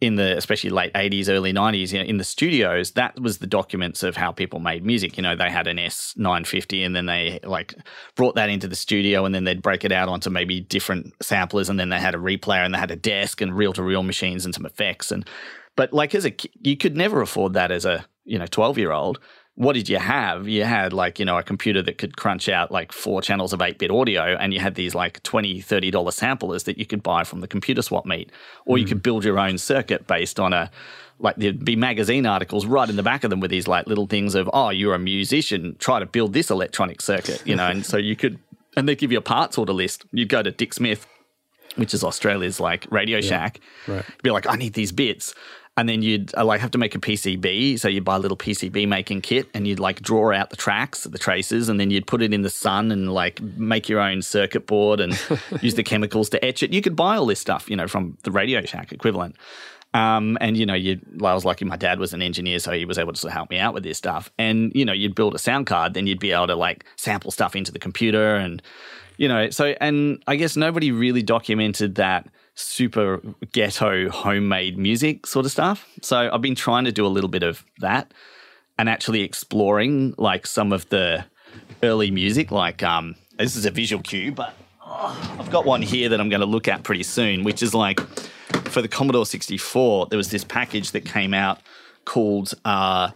in the especially late 80s early 90s you know, in the studios that was the documents of how people made music you know they had an S950 and then they like brought that into the studio and then they'd break it out onto maybe different samplers and then they had a replayer and they had a desk and reel to reel machines and some effects and but like as a you could never afford that as a you know 12 year old what did you have? You had like, you know, a computer that could crunch out like four channels of 8 bit audio, and you had these like $20, $30 samplers that you could buy from the computer swap meet. Or mm. you could build your own circuit based on a, like there'd be magazine articles right in the back of them with these like little things of, oh, you're a musician, try to build this electronic circuit, you know, and so you could, and they'd give you a parts order list. You'd go to Dick Smith, which is Australia's like Radio Shack, yeah, right. be like, I need these bits and then you'd uh, like have to make a PCB. So you'd buy a little PCB making kit, and you'd like draw out the tracks, the traces, and then you'd put it in the sun and like make your own circuit board and use the chemicals to etch it. You could buy all this stuff, you know, from the Radio Shack equivalent. Um, and you know, you I was lucky. My dad was an engineer, so he was able to help me out with this stuff. And you know, you'd build a sound card, then you'd be able to like sample stuff into the computer, and you know, so and I guess nobody really documented that super ghetto homemade music sort of stuff. So I've been trying to do a little bit of that and actually exploring like some of the early music. Like um, this is a visual cue, but oh, I've got one here that I'm going to look at pretty soon, which is like for the Commodore 64. There was this package that came out called uh,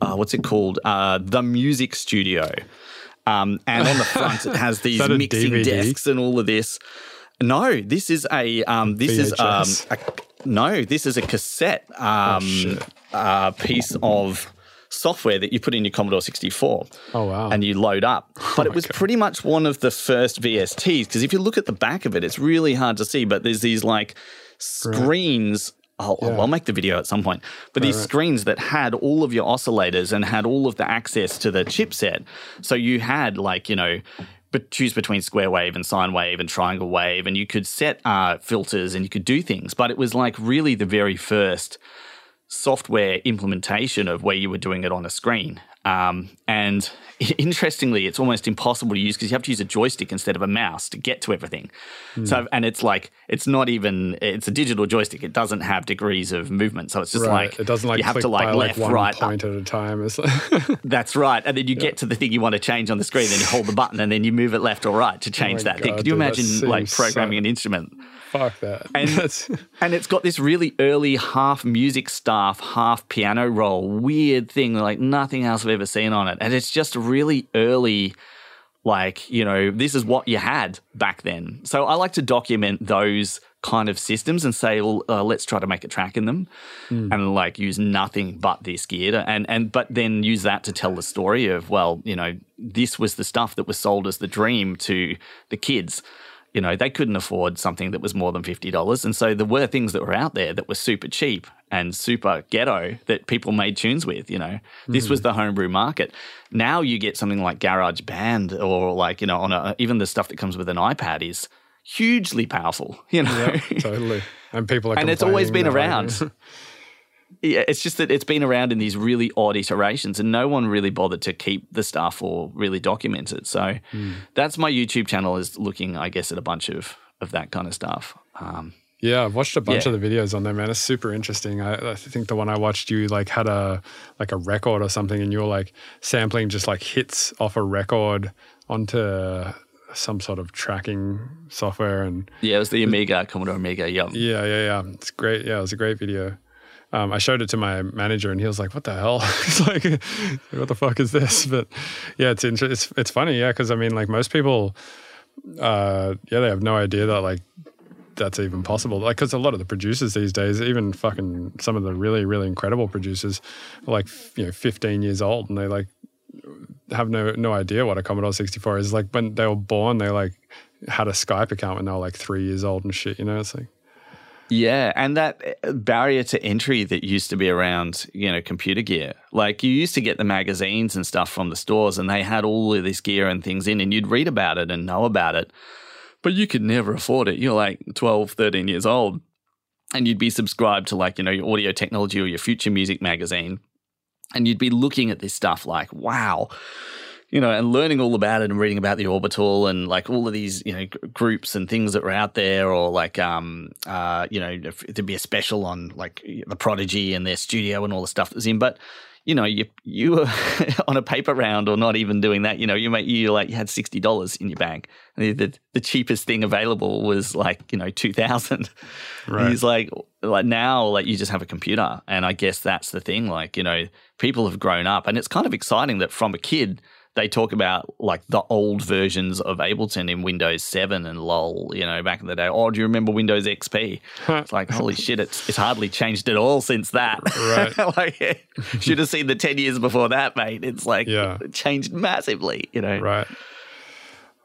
uh, what's it called? Uh, the Music Studio. Um, and on the front, it has these mixing DVD? desks and all of this. No, this is a um, this VHS. is um, a, no, this is a cassette um, oh, uh, piece of software that you put in your Commodore 64. Oh wow! And you load up. But oh, it was God. pretty much one of the first VSTs because if you look at the back of it, it's really hard to see. But there's these like screens. Right. I'll, yeah. I'll, make the video at some point. But right, these right. screens that had all of your oscillators and had all of the access to the chipset. So you had like, you know, but choose between square wave and sine wave and triangle wave, and you could set uh, filters and you could do things. But it was like really the very first software implementation of where you were doing it on a screen. Um, and interestingly, it's almost impossible to use because you have to use a joystick instead of a mouse to get to everything. Mm. So, and it's like it's not even it's a digital joystick. It doesn't have degrees of movement, so it's just right. like it doesn't like you have to like left, like right, point up. at a time. That's right, and then you yeah. get to the thing you want to change on the screen, then you hold the button, and then you move it left or right to oh change oh that God, thing. Could you dude, imagine like programming so... an instrument? Fuck that. And, and it's got this really early half music staff, half piano roll, weird thing like nothing else I've ever seen on it. And it's just really early, like, you know, this is what you had back then. So I like to document those kind of systems and say, well, uh, let's try to make a track in them mm. and like use nothing but this gear to, and, and, but then use that to tell the story of, well, you know, this was the stuff that was sold as the dream to the kids You know, they couldn't afford something that was more than $50. And so there were things that were out there that were super cheap and super ghetto that people made tunes with, you know. Mm-hmm. This was the homebrew market. Now you get something like Garage Band or like, you know, on a, even the stuff that comes with an iPad is hugely powerful, you know. Yeah, totally. And people are And it's always been around. yeah, it's just that it's been around in these really odd iterations, and no one really bothered to keep the stuff or really document it. So mm. that's my YouTube channel is looking, I guess, at a bunch of of that kind of stuff. Um, yeah, I've watched a bunch yeah. of the videos on there, man. It's super interesting. I, I, think the one I watched, you like had a like a record or something, and you were like sampling just like hits off a record onto some sort of tracking software. And yeah, it was the Amiga, Commodore Amiga. Yeah, yeah, yeah, yeah. It's great. Yeah, it was a great video um, I showed it to my manager and he was like, "What the hell?" He's like, "What the fuck is this?" But yeah, it's inter- it's it's funny, yeah, because I mean, like most people, uh, yeah, they have no idea that like that's even possible. Like, because a lot of the producers these days, even fucking some of the really really incredible producers, are like you know, 15 years old, and they like have no no idea what a Commodore 64 is. Like when they were born, they like had a Skype account when they were like three years old and shit. You know, it's like yeah, and that uh, barrier to entry that used to be around, you know, computer gear. Like you used to get the magazines and stuff from the stores and they had all of this gear and things in and you'd read about it and know about it. But you could never afford it. You're like 12, 13 years old and you'd be subscribed to like, you know, your audio technology or your future music magazine and you'd be looking at this stuff like, wow, you know, and learning all about it and reading about the orbital and like all of these, you know, g- groups and things that were out there, or like, um, uh, you know, there'd be a special on like the Prodigy and their studio and all the stuff that's in. But you know, you you were on a paper round or not even doing that. You know, you make you like you had sixty dollars in your bank. The, the, the cheapest thing available was like you know two thousand. Right. He's like like now like you just have a computer, and I guess that's the thing. Like you know, people have grown up, and it's kind of exciting that from a kid they talk about like the old versions of Ableton in Windows 7 and LOL, you know, back in the day. Oh, do you remember Windows XP? it's like, holy shit, it's, it's hardly changed at all since that. Right. like, should have seen the 10 years before that, mate. It's like, yeah. it changed massively, you know. Right.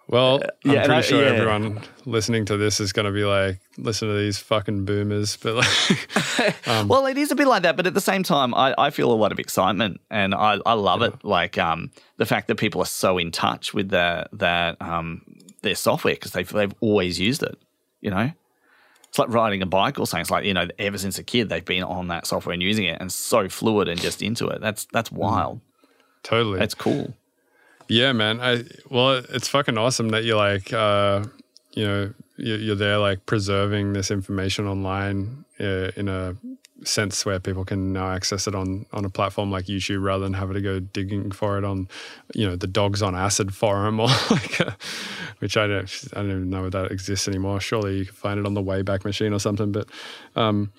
Well, uh, I'm yeah, pretty I, sure yeah. everyone listening to this is going to be like, listen to these fucking boomers. But like, um, well, it is a bit like that. But at the same time, I, I feel a lot of excitement and I, I love yeah. it. Like um, the fact that people are so in touch with their, their, um, their software because they've, they've always used it, you know? It's like riding a bike or something. It's like, you know, ever since a kid, they've been on that software and using it and so fluid and just into it. That's, that's mm. wild. Totally. That's cool. Yeah, man. I well, it's fucking awesome that you're like, uh, you know, you're there like preserving this information online uh, in a sense where people can now access it on on a platform like YouTube rather than having to go digging for it on, you know, the Dogs on Acid forum or like, a, which I don't I don't even know if that exists anymore. Surely you can find it on the Wayback Machine or something, but. Um,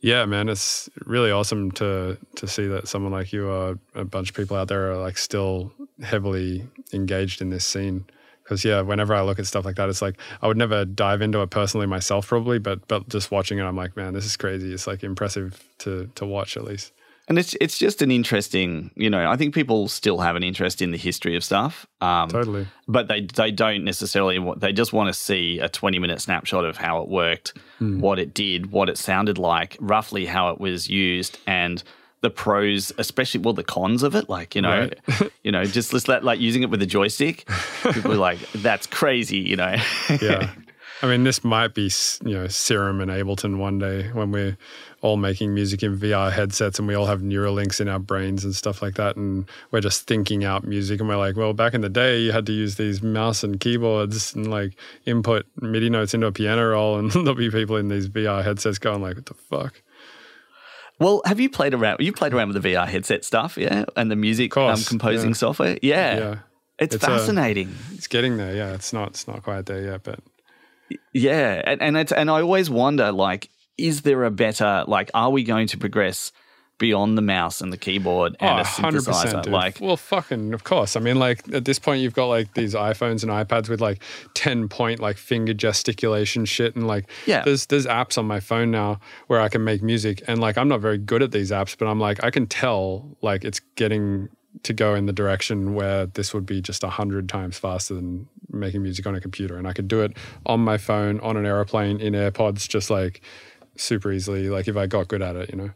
yeah, man, it's really awesome to to see that someone like you or a bunch of people out there are like still heavily engaged in this scene. Because yeah, whenever I look at stuff like that, it's like I would never dive into it personally myself, probably, but but just watching it, I'm like, man, this is crazy. It's like impressive to to watch at least. And it's it's just an interesting, you know, I think people still have an interest in the history of stuff. Um, totally. But they they don't necessarily want, they just want to see a 20 minute snapshot of how it worked, mm. what it did, what it sounded like, roughly how it was used and the pros, especially well the cons of it, like, you know, right. you know, just let like using it with a joystick. People are like, that's crazy, you know. yeah. I mean, this might be, you know, Serum and Ableton one day when we're all making music in VR headsets and we all have Neuralinks in our brains and stuff like that. And we're just thinking out music. And we're like, well, back in the day, you had to use these mouse and keyboards and like input MIDI notes into a piano roll. And there'll be people in these VR headsets going, like, what the fuck? Well, have you played around? You played around with the VR headset stuff, yeah, and the music um, composing yeah. software, yeah. yeah. It's, it's uh, fascinating. A, it's getting there, yeah. It's not, it's not quite there yet, but yeah, and and, it's, and I always wonder, like, is there a better like are we going to progress beyond the mouse and the keyboard and oh, a synthesizer. Like, well, fucking, of course. I mean, like at this point, you've got like these iPhones and iPads with like ten point like finger gesticulation shit, and like, yeah, there's there's apps on my phone now where I can make music, and like I'm not very good at these apps, but I'm like I can tell like it's getting to go in the direction where this would be just a hundred times faster than making music on a computer, and I could do it on my phone, on an airplane, in AirPods, just like super easily. Like if I got good at it, you know.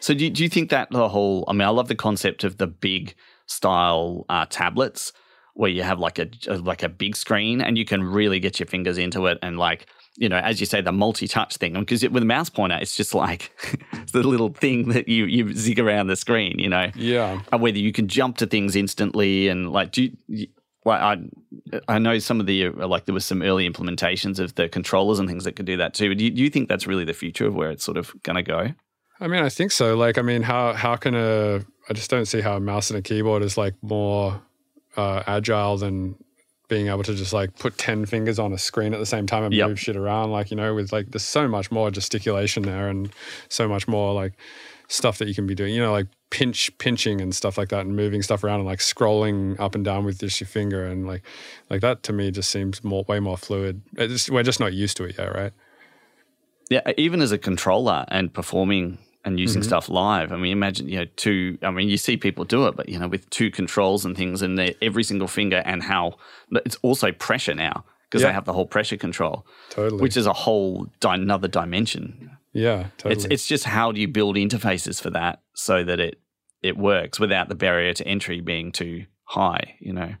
So do do you think that the whole? I mean, I love the concept of the big style uh, tablets where you have like a like a big screen and you can really get your fingers into it and like you know, as you say, the multi-touch thing. Because with a mouse pointer, it's just like it's the little thing that you you zig around the screen. You know, yeah. And whether you can jump to things instantly and like, do you, well, I I know some of the like there was some early implementations of the controllers and things that could do that too. Do you, do you think that's really the future of where it's sort of going to go? I mean, I think so. Like, I mean, how how can a I just don't see how a mouse and a keyboard is like more uh, agile than being able to just like put 10 fingers on a screen at the same time and yep. move shit around like you know with like there's so much more gesticulation there and so much more like stuff that you can be doing you know like pinch pinching and stuff like that and moving stuff around and like scrolling up and down with just your finger and like like that to me just seems more way more fluid just, we're just not used to it yet right yeah even as a controller and performing and using mm-hmm. stuff live. I mean, imagine you know two. I mean, you see people do it, but you know, with two controls and things, and every single finger, and how it's also pressure now because yeah. they have the whole pressure control, totally, which is a whole di- another dimension. Yeah, totally. It's it's just how do you build interfaces for that so that it it works without the barrier to entry being too high. You know.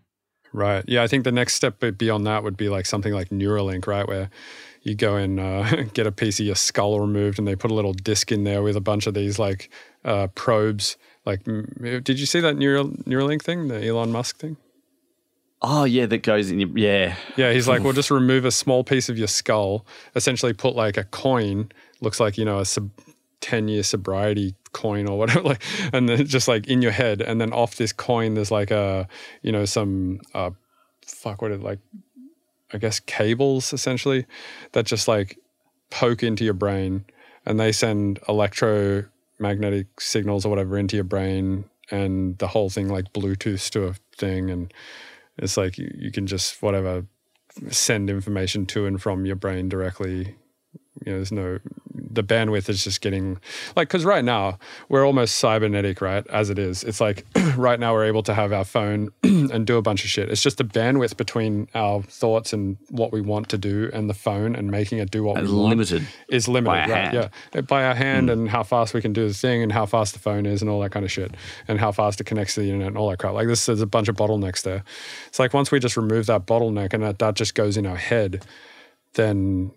Right. Yeah, I think the next step beyond that would be like something like Neuralink, right, where you go and uh, get a piece of your skull removed and they put a little disc in there with a bunch of these like uh, probes. Like did you see that Neural, neuralink thing the elon musk thing? Oh yeah that goes in your, yeah. Yeah he's like we'll just remove a small piece of your skull essentially put like a coin looks like you know a sub 10 year sobriety coin or whatever like and then just like in your head and then off this coin there's like a you know some uh fuck what it like I guess, cables essentially that just like poke into your brain and they send electromagnetic signals or whatever into your brain and the whole thing like Bluetooth to a thing. And it's like you, you can just whatever send information to and from your brain directly. You know, there's no the bandwidth is just getting like because right now we're almost cybernetic, right? As it is, it's like right now we're able to have our phone and do a bunch of shit. It's just the bandwidth between our thoughts and what we want to do and the phone and making it do what we want limited is limited, right? Hand. Yeah, by our hand mm. and how fast we can do the thing and how fast the phone is and all that kind of shit and how fast it connects to the internet and all that crap. Like this, there's a bunch of bottlenecks there. It's like once we just remove that bottleneck and that, that just goes in our head, then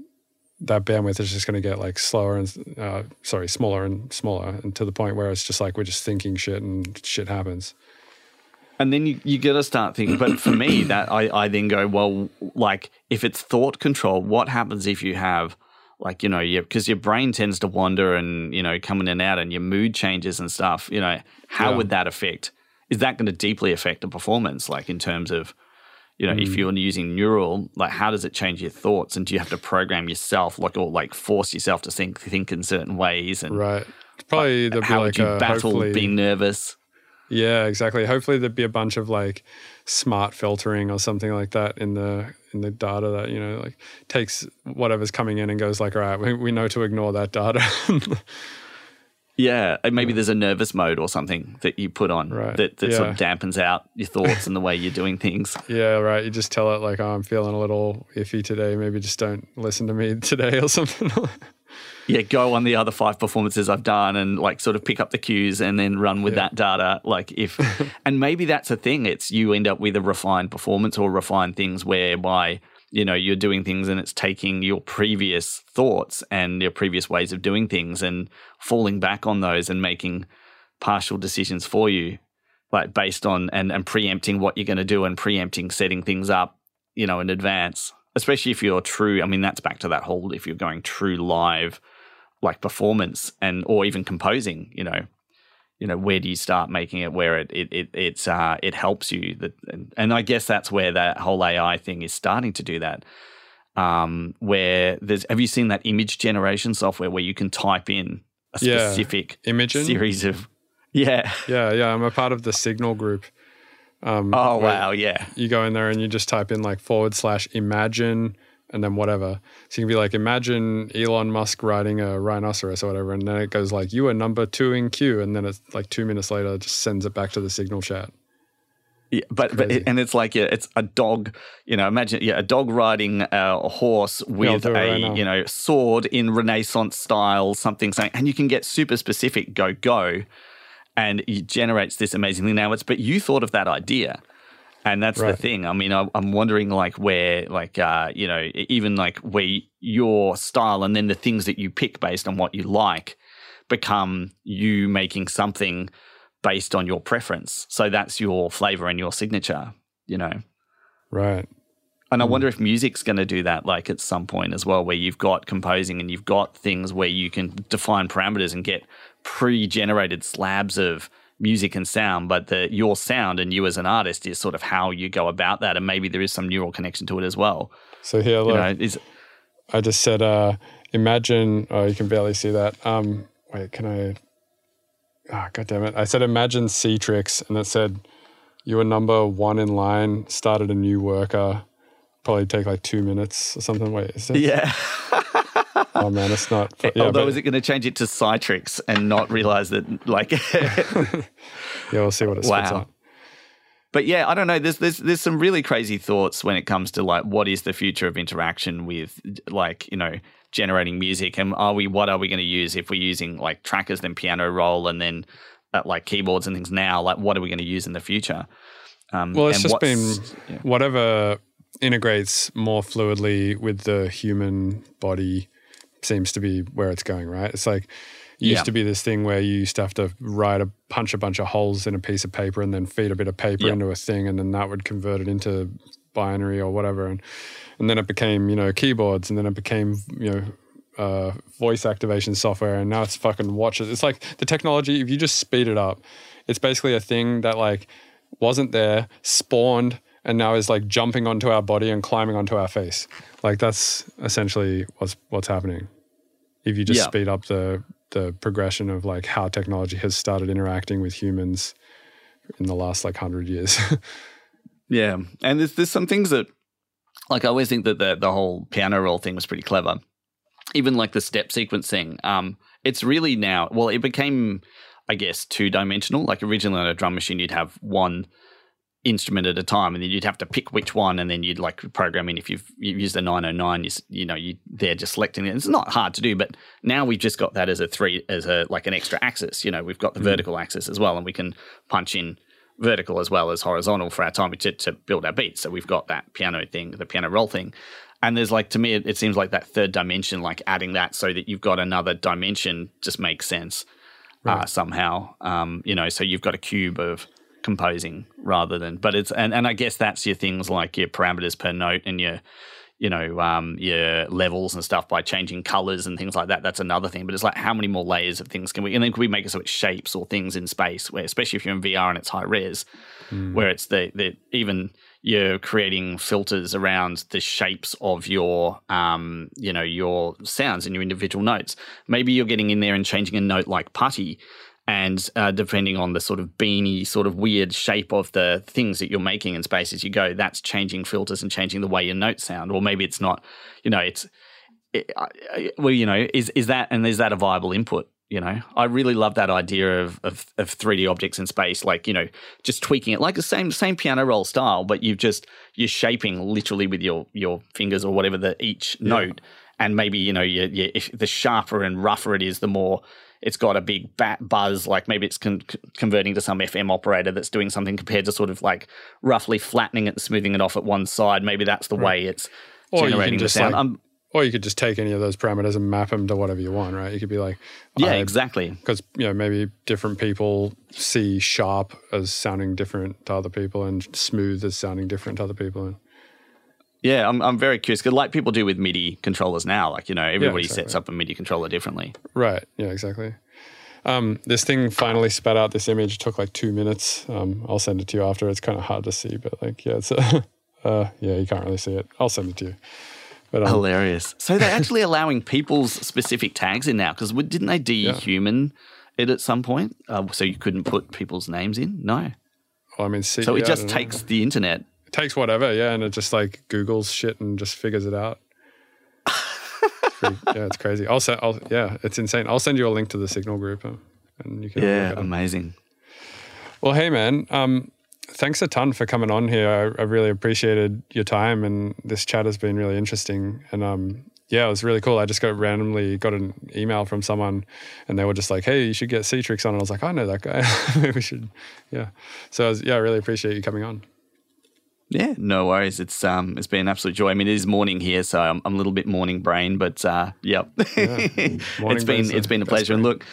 that bandwidth is just going to get like slower and uh, sorry smaller and smaller and to the point where it's just like we're just thinking shit and shit happens and then you, you got to start thinking but for me that I, I then go well like if it's thought control what happens if you have like you know because your brain tends to wander and you know come in and out and your mood changes and stuff you know how yeah. would that affect is that going to deeply affect the performance like in terms of you know, mm. if you're using neural, like how does it change your thoughts? And do you have to program yourself, like, or like force yourself to think think in certain ways? And right, probably the like, how would you battle being nervous? Yeah, exactly. Hopefully, there'd be a bunch of like smart filtering or something like that in the in the data that you know like takes whatever's coming in and goes like, all right, we, we know to ignore that data. Yeah, maybe there's a nervous mode or something that you put on right. that, that yeah. sort of dampens out your thoughts and the way you're doing things. Yeah, right. You just tell it like, oh, I'm feeling a little iffy today. Maybe just don't listen to me today or something. yeah, go on the other five performances I've done and like sort of pick up the cues and then run with yeah. that data. Like if, and maybe that's a thing. It's you end up with a refined performance or refined things whereby you know you're doing things and it's taking your previous thoughts and your previous ways of doing things and falling back on those and making partial decisions for you like based on and, and preempting what you're going to do and preempting setting things up you know in advance especially if you're true i mean that's back to that whole if you're going true live like performance and or even composing you know you know where do you start making it where it it, it it's uh, it helps you? That and, and, I guess that's where that whole AI thing is starting to do that. Um, where there's have you seen that image generation software where you can type in a specific yeah. Series of yeah. Yeah yeah I'm a part of the signal group. Um, oh wow yeah. you go in there and you just type in like forward slash imagine and then whatever. So you can be like, imagine Elon Musk riding a rhinoceros or whatever, and then it goes like, you are number two in queue, and then it's like two minutes later, it just sends it back to the signal chat. Yeah, but but it, and it's like yeah, it's a dog. You know, imagine yeah, a dog riding uh, a horse with a right you know sword in Renaissance style, something saying, and you can get super specific. Go go, and it generates this amazing thing. Now it's but you thought of that idea. And that's the thing. I mean, I, I'm wondering, like, where, like, uh, you know, even like where your style and then the things that you pick based on what you like become you making something based on your preference. So that's your flavor and your signature, you know. Right. And I wonder if music's going to do that, like at some point as well, where you've got composing and you've got things where you can define parameters and get pre-generated slabs of music and sound, but the your sound and you as an artist is sort of how you go about that, and maybe there is some neural connection to it as well. So here, You look, know, is I just said, uh, imagine. Oh, you can barely see that. Um, wait, can I? Ah, God damn it! I said imagine cTrix, and it said you were number one in line. Started a new worker. Probably take like two minutes or something. Wait, is it? yeah. Oh man, it's not. Yeah, Although, but- is it going to change it to Citrix and not realize that, like, yeah, we'll see what it spits Wow. But yeah, I don't know. There's there's there's some really crazy thoughts when it comes to like what is the future of interaction with like you know generating music and are we what are we going to use if we're using like trackers then piano roll and then uh, like keyboards and things now like what are we going to use in the future? Um, Well, it's and just been yeah. whatever integrates more fluidly with the human body seems to be where it's going, right? It's like it used Yeah. to be this thing where you used to have to write a punch a bunch of holes in a piece of paper and then feed a bit of paper Yeah. into a thing and then that would convert it into binary or whatever and and then it became, you know, keyboards and then it became, you know, uh, voice activation software and now it's fucking watches. It's like the technology, if you just speed it up, it's basically a thing that like wasn't there, spawned, and now is like jumping onto our body and climbing onto our face. Like that's essentially what's what's happening. If you just Yeah. speed up the the progression of like how technology has started interacting with humans in the last like hundred years. Yeah, and there's there's some things that, like, I always think that the the whole piano roll thing was pretty clever. Even like the step sequencing, um, it's really now. Well, it became, I guess, two dimensional. Like originally on a drum machine, you'd have one instrument at a time, and then you'd have to pick which one, and then you'd like program in. If you've, you've used a 909, you, you know you they're just selecting it. It's not hard to do, but now we've just got that as a three as a like an extra axis. You know, we've got the vertical axis as well, and we can punch in vertical as well as horizontal for our time to, to build our beats. So we've got that piano thing, the piano roll thing. And there's like to me, it, it seems like that third dimension, like adding that so that you've got another dimension, just makes sense uh, somehow. Um, you know, so you've got a cube of composing rather than, but it's and, and I guess that's your things like your parameters per note and your you know um, your levels and stuff by changing colors and things like that. That's another thing. But it's like how many more layers of things can we? And then can we make it so it shapes or things in space? Where especially if you're in VR and it's high res, where it's the the even you're creating filters around the shapes of your um you know your sounds and your individual notes. Maybe you're getting in there and changing a note like putty. And uh, depending on the sort of beanie, sort of weird shape of the things that you're making in space as you go, that's changing filters and changing the way your notes sound. Or maybe it's not, you know, it's, it, I- well, you know, is is that and is that a viable input? You know, I really love that idea of, of of 3D objects in space, like you know, just tweaking it like the same same piano roll style, but you've just you're shaping literally with your your fingers or whatever the each note, and maybe you know, you, you, if the sharper and rougher it is, the more it's got a big bat buzz. Like maybe it's con- converting to some FM operator that's doing something compared to sort of like roughly flattening it and smoothing it off at one side. Maybe that's the way it's Or generating the sound. like, Um, or you could just take any of those parameters and map them to whatever you want, right? You could be like, yeah, exactly. because you know maybe different people see sharp as sounding different to other people and smooth as sounding different to other people and Yeah, I'm, I'm very curious because like people do with MIDI controllers now, like you know everybody exactly. sets up a MIDI controller differently. right yeah exactly um, this thing finally spat out this image It took like two minutes um, i'll send it to you after it's kind of hard to see but like yeah it's uh, yeah you can't really see it i'll send it to you but um, Hilarious. So they're actually allowing people's specific tags in now because didn't they dehuman it at some point? Uh, so you couldn't put people's names in? No. well, i mean see, So yeah, it just don't know. takes the internet. It takes whatever yeah and it just like googles shit and just figures it out It's pretty- yeah it's crazy i'll send i'll yeah it's insane i'll send you a link to the signal group uh, and you can have a look Yeah, amazing. Well, hey man, um, thanks a ton for coming on here. I, I, really appreciated your time, and this chat has been really interesting. And um, yeah, it was really cool. I just got randomly got an email from someone, and they were just like, "Hey, you should get cTrix on." And I was like, "I know that guy. Maybe we should." Yeah. So I was, yeah, I really appreciate you coming on. Yeah, no worries. It's um, it's been an absolute joy. I mean, it is morning here, so I'm, I'm a little bit morning brain, but uh, yep, yeah. it's been it's been a pleasure. And look,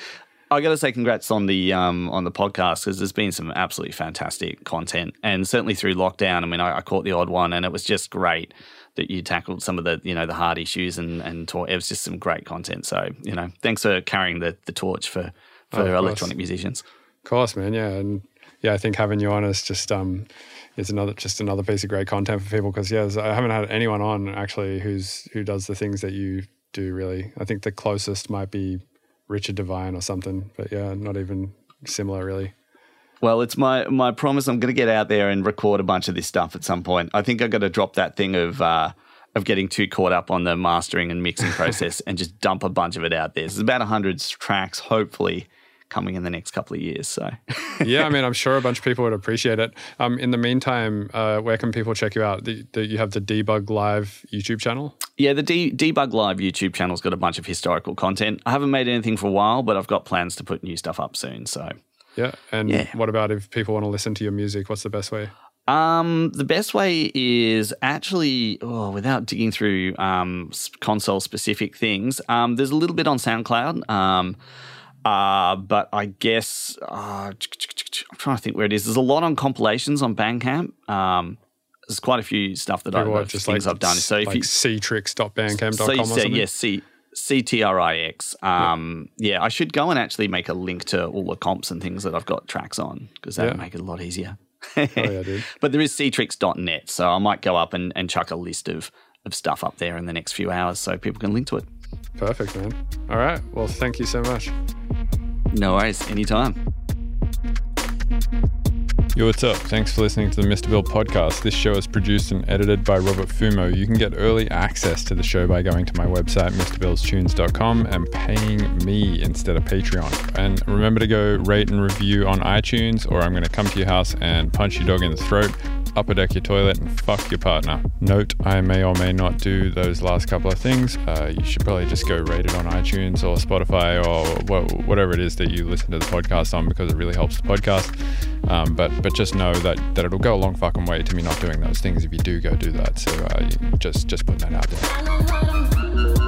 I got to say, congrats on the um on the podcast because there's been some absolutely fantastic content, and certainly through lockdown. I mean, I, I, caught the odd one, and it was just great that you tackled some of the you know the hard issues and and taught, it was just some great content. So you know, thanks for carrying the the torch for for oh, electronic musicians. Of course, man. Yeah, and yeah, I think having you on is just um it's another just another piece of great content for people because yeah, I haven't had anyone on actually who's who does the things that you do. Really, I think the closest might be Richard Devine or something, but yeah, not even similar really. Well, it's my my promise. I'm going to get out there and record a bunch of this stuff at some point. I think I got to drop that thing of. Uh, of getting too caught up on the mastering and mixing process and just dump a bunch of it out there. There's about 100 tracks, hopefully, coming in the next couple of years. So, yeah, I mean, I'm sure a bunch of people would appreciate it. Um, in the meantime, uh, where can people check you out? The, the, you have the Debug Live YouTube channel. Yeah, the D- Debug Live YouTube channel's got a bunch of historical content. I haven't made anything for a while, but I've got plans to put new stuff up soon. So, yeah. And yeah. what about if people want to listen to your music? What's the best way? Um, the best way is actually, oh, without digging through um, console specific things, um, there's a little bit on SoundCloud. Um, uh, but I guess uh, I'm trying to think where it is. There's a lot on compilations on Bandcamp. Um, there's quite a few stuff that I've just things like, I've done. So if like you ctrix.bandcamp.com so or something. Yes, C C T R I X. Um, yeah. yeah. I should go and actually make a link to all the comps and things that I've got tracks on because that would make it a lot easier. oh, yeah, dude. but there is ctrix.net, so I might go up and, and chuck a list of of stuff up there in the next few hours so people can link to it. Perfect, man. All right. Well, thank you so much. No worries. Anytime. Yo, what's up? Thanks for listening to the Mr. Bill podcast. This show is produced and edited by Robert Fumo. You can get early access to the show by going to my website, MrBillsTunes.com, and paying me instead of Patreon. And remember to go rate and review on iTunes, or I'm going to come to your house and punch your dog in the throat upper deck your toilet, and fuck your partner. Note, I may or may not do those last couple of things. Uh, you should probably just go rate it on iTunes or Spotify or whatever it is that you listen to the podcast on because it really helps the podcast. Um, but but just know that, that it'll go a long fucking way to me not doing those things if you do go do that. So uh, just just putting that out there.